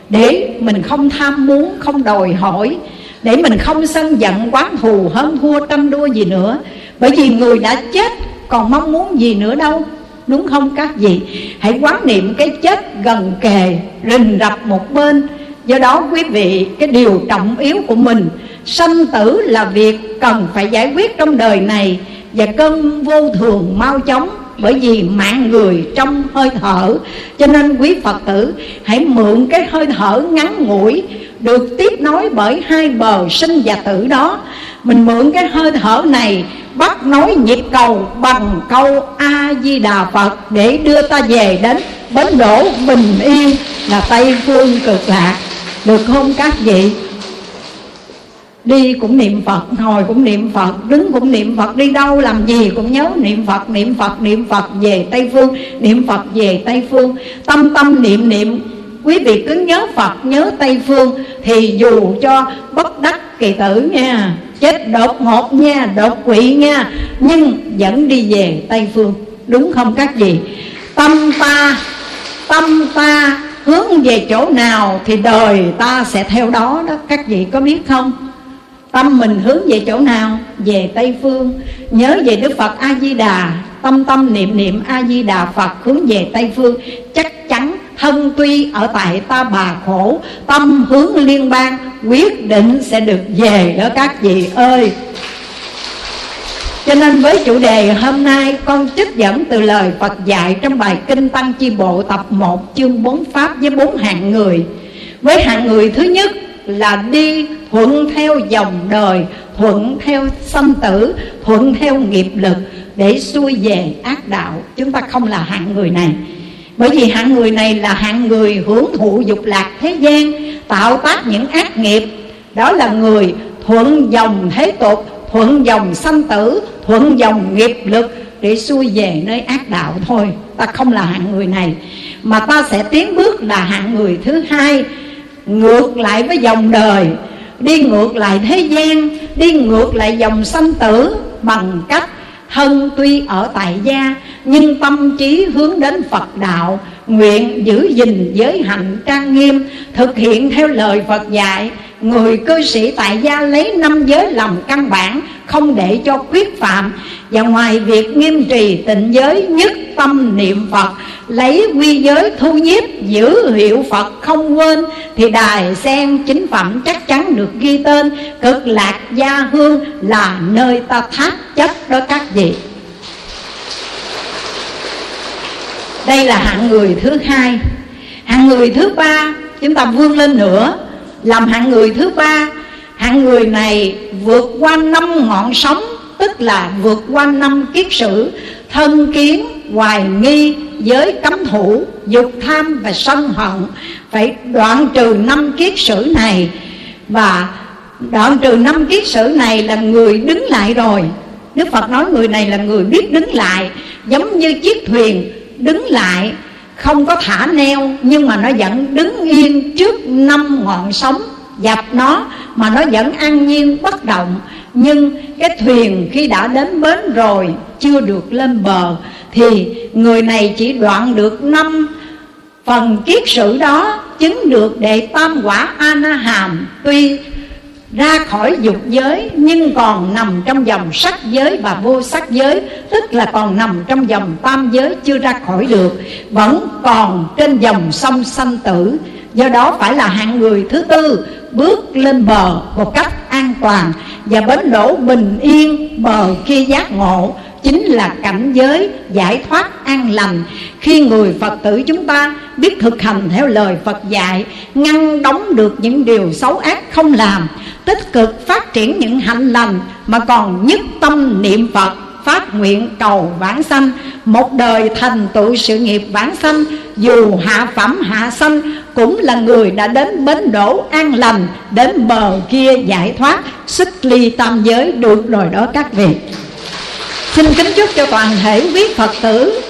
Để mình không tham muốn, không đòi hỏi, để mình không sân giận, quán thù, hơn thua tranh đua gì nữa. Bởi vì người đã chết, còn mong muốn gì nữa đâu? Đúng không các vị? Hãy quán niệm cái chết gần kề, rình rập một bên. Do đó quý vị, cái điều trọng yếu của mình, sanh tử là việc cần phải giải quyết trong đời này và cơn vô thường mau chóng, bởi vì mạng người trong hơi thở. Cho nên quý phật tử, hãy mượn cái hơi thở ngắn ngủi được tiếp nối bởi hai bờ sinh và tử đó. Mình mượn cái hơi thở này bắt nối nhịp cầu bằng câu a di đà phật để đưa ta về đến bến đỗ bình yên là tây phương cực lạc. Được không các vị? Đi cũng niệm phật, ngồi cũng niệm phật, đứng cũng niệm phật, đi đâu làm gì cũng nhớ niệm phật niệm phật niệm phật, về tây phương, niệm phật, về tây phương. Tâm tâm niệm niệm, quý vị cứ nhớ phật, nhớ tây phương thì dù cho bất đắc kỳ tử nha chết đột ngột nha, đột quỵ nha, nhưng vẫn đi về tây phương, đúng không các vị? Tâm ta tâm ta hướng về chỗ nào thì đời ta sẽ theo đó đó, các vị có biết không? Tâm mình hướng về chỗ nào? Về tây phương. Nhớ về đức phật a di đà, tâm tâm niệm niệm a di đà phật hướng về tây phương, chắc chắn thân tuy ở tại ta bà khổ tâm hướng liên bang quyết định sẽ được về đó các vị ơi cho nên với chủ đề hôm nay con trích dẫn từ lời Phật dạy trong bài Kinh Tăng Chi Bộ tập 1 chương 4 Pháp với bốn hạng người. Với hạng người thứ nhất là đi thuận theo dòng đời, thuận theo sanh tử, thuận theo nghiệp lực để xuôi về ác đạo. Chúng ta không là hạng người này. Bởi vì hạng người này là hạng người hưởng thụ dục lạc thế gian, tạo tác những ác nghiệp. Đó là người thuận dòng thế tục, thuận dòng sanh tử, thuận dòng nghiệp lực để xuôi về nơi ác đạo thôi. Ta không là hạng người này, mà ta sẽ tiến bước là hạng người thứ hai. Ngược lại với dòng đời, đi ngược lại thế gian, đi ngược lại dòng sanh tử bằng cách thân tuy ở tại gia, nhưng tâm trí hướng đến phật đạo, nguyện giữ gìn giới hạnh trang nghiêm, thực hiện theo lời phật dạy. Người cư sĩ tại gia lấy năm giới làm căn bản, không để cho khuyết phạm và ngoài việc nghiêm trì tịnh giới nhất tâm niệm phật, lấy quy giới thu nhiếp, giữ hiệu phật không quên, thì đài sen chính phẩm chắc chắn được ghi tên, cực lạc gia hương là nơi ta thác chất đó các vị. Đây là hạng người thứ hai. Hạng người thứ ba, chúng ta vươn lên nữa, làm hạng người thứ ba. Hạng người này vượt qua năm ngọn sóng tức là vượt qua năm kiết sử, thân kiến, hoài nghi, giới cấm thủ, dục tham và sân hận. Phải đoạn trừ năm kiết sử này. Và đoạn trừ năm kiết sử này là người đứng lại rồi. Đức Phật nói người này là người biết đứng lại, Giống như chiếc thuyền đứng lại, Không có thả neo, Nhưng mà nó vẫn đứng yên trước năm ngọn sóng, dập nó, Mà nó vẫn an nhiên bất động. Nhưng cái thuyền khi đã đến bến rồi, Chưa được lên bờ, Thì người này chỉ đoạn được năm phần kiết sử đó, Chứng được đệ tam quả ana hàm Tuy ra khỏi dục giới, nhưng còn nằm trong dòng sắc giới và vô sắc giới, tức là còn nằm trong dòng tam giới chưa ra khỏi được, vẫn còn trên dòng sông sanh tử. Do đó phải là hạng người thứ tư bước lên bờ một cách an toàn và bến đổ bình yên bờ kia giác ngộ, chính là cảnh giới giải thoát an lành. Khi người phật tử chúng ta biết thực hành theo lời phật dạy, ngăn đóng được những điều xấu ác không làm, tích cực phát triển những hạnh lành mà còn nhất tâm niệm phật phát nguyện cầu vãng sanh. Một đời thành tựu sự nghiệp vãng sanh, dù hạ phẩm hạ sanh, cũng là người đã đến bến đỗ an lành, đến bờ kia giải thoát xích ly tam giới được rồi đó các vị. Xin kính chúc cho toàn thể quý phật tử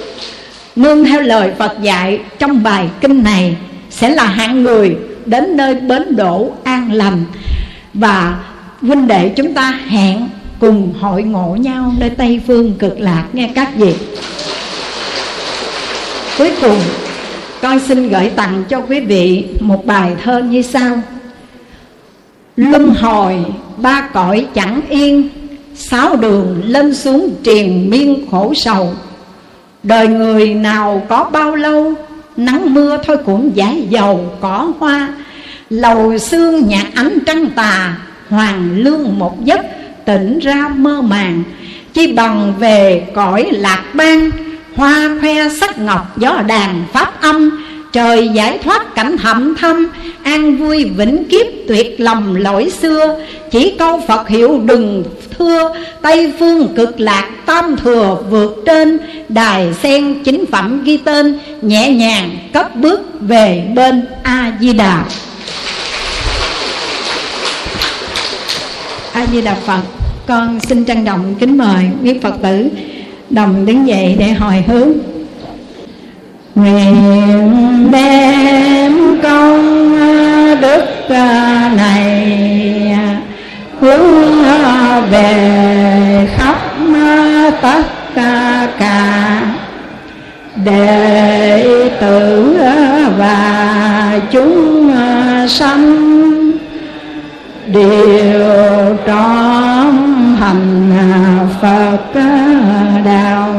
nương theo lời phật dạy trong bài kinh này sẽ là hạng người đến nơi bến đỗ an lành. Và huynh đệ chúng ta hẹn cùng hội ngộ nhau nơi tây phương cực lạc nghe các vị cuối cùng, con xin gửi tặng cho quý vị một bài thơ như sau. Luân hồi ba cõi chẳng yên, sáu đường lên xuống triền miên khổ sầu. Đời người nào có bao lâu, nắng mưa thôi cũng giải dầu cỏ hoa. Lầu xương nhạc ánh trăng tà, hoàng lương một giấc tỉnh ra mơ màng. Chi bằng về cõi lạc ban hoa khoe sắc ngọc gió đàn pháp âm, trời giải thoát cảnh thầm thâm an vui vĩnh kiếp tuyệt lòng lỗi xưa. Chỉ câu phật hiệu đừng thưa, tây phương cực lạc tam thừa vượt trên, đài sen chính phẩm ghi tên, nhẹ nhàng cất bước về bên a di đà a di đà phật. Con xin trân trọng kính mời quý phật tử đồng đứng dậy để hồi hướng. Nguyện đem công đức à, này à, hướng à, về khắp tất cả đệ tử và chúng sanh điều trong hành Phật đạo.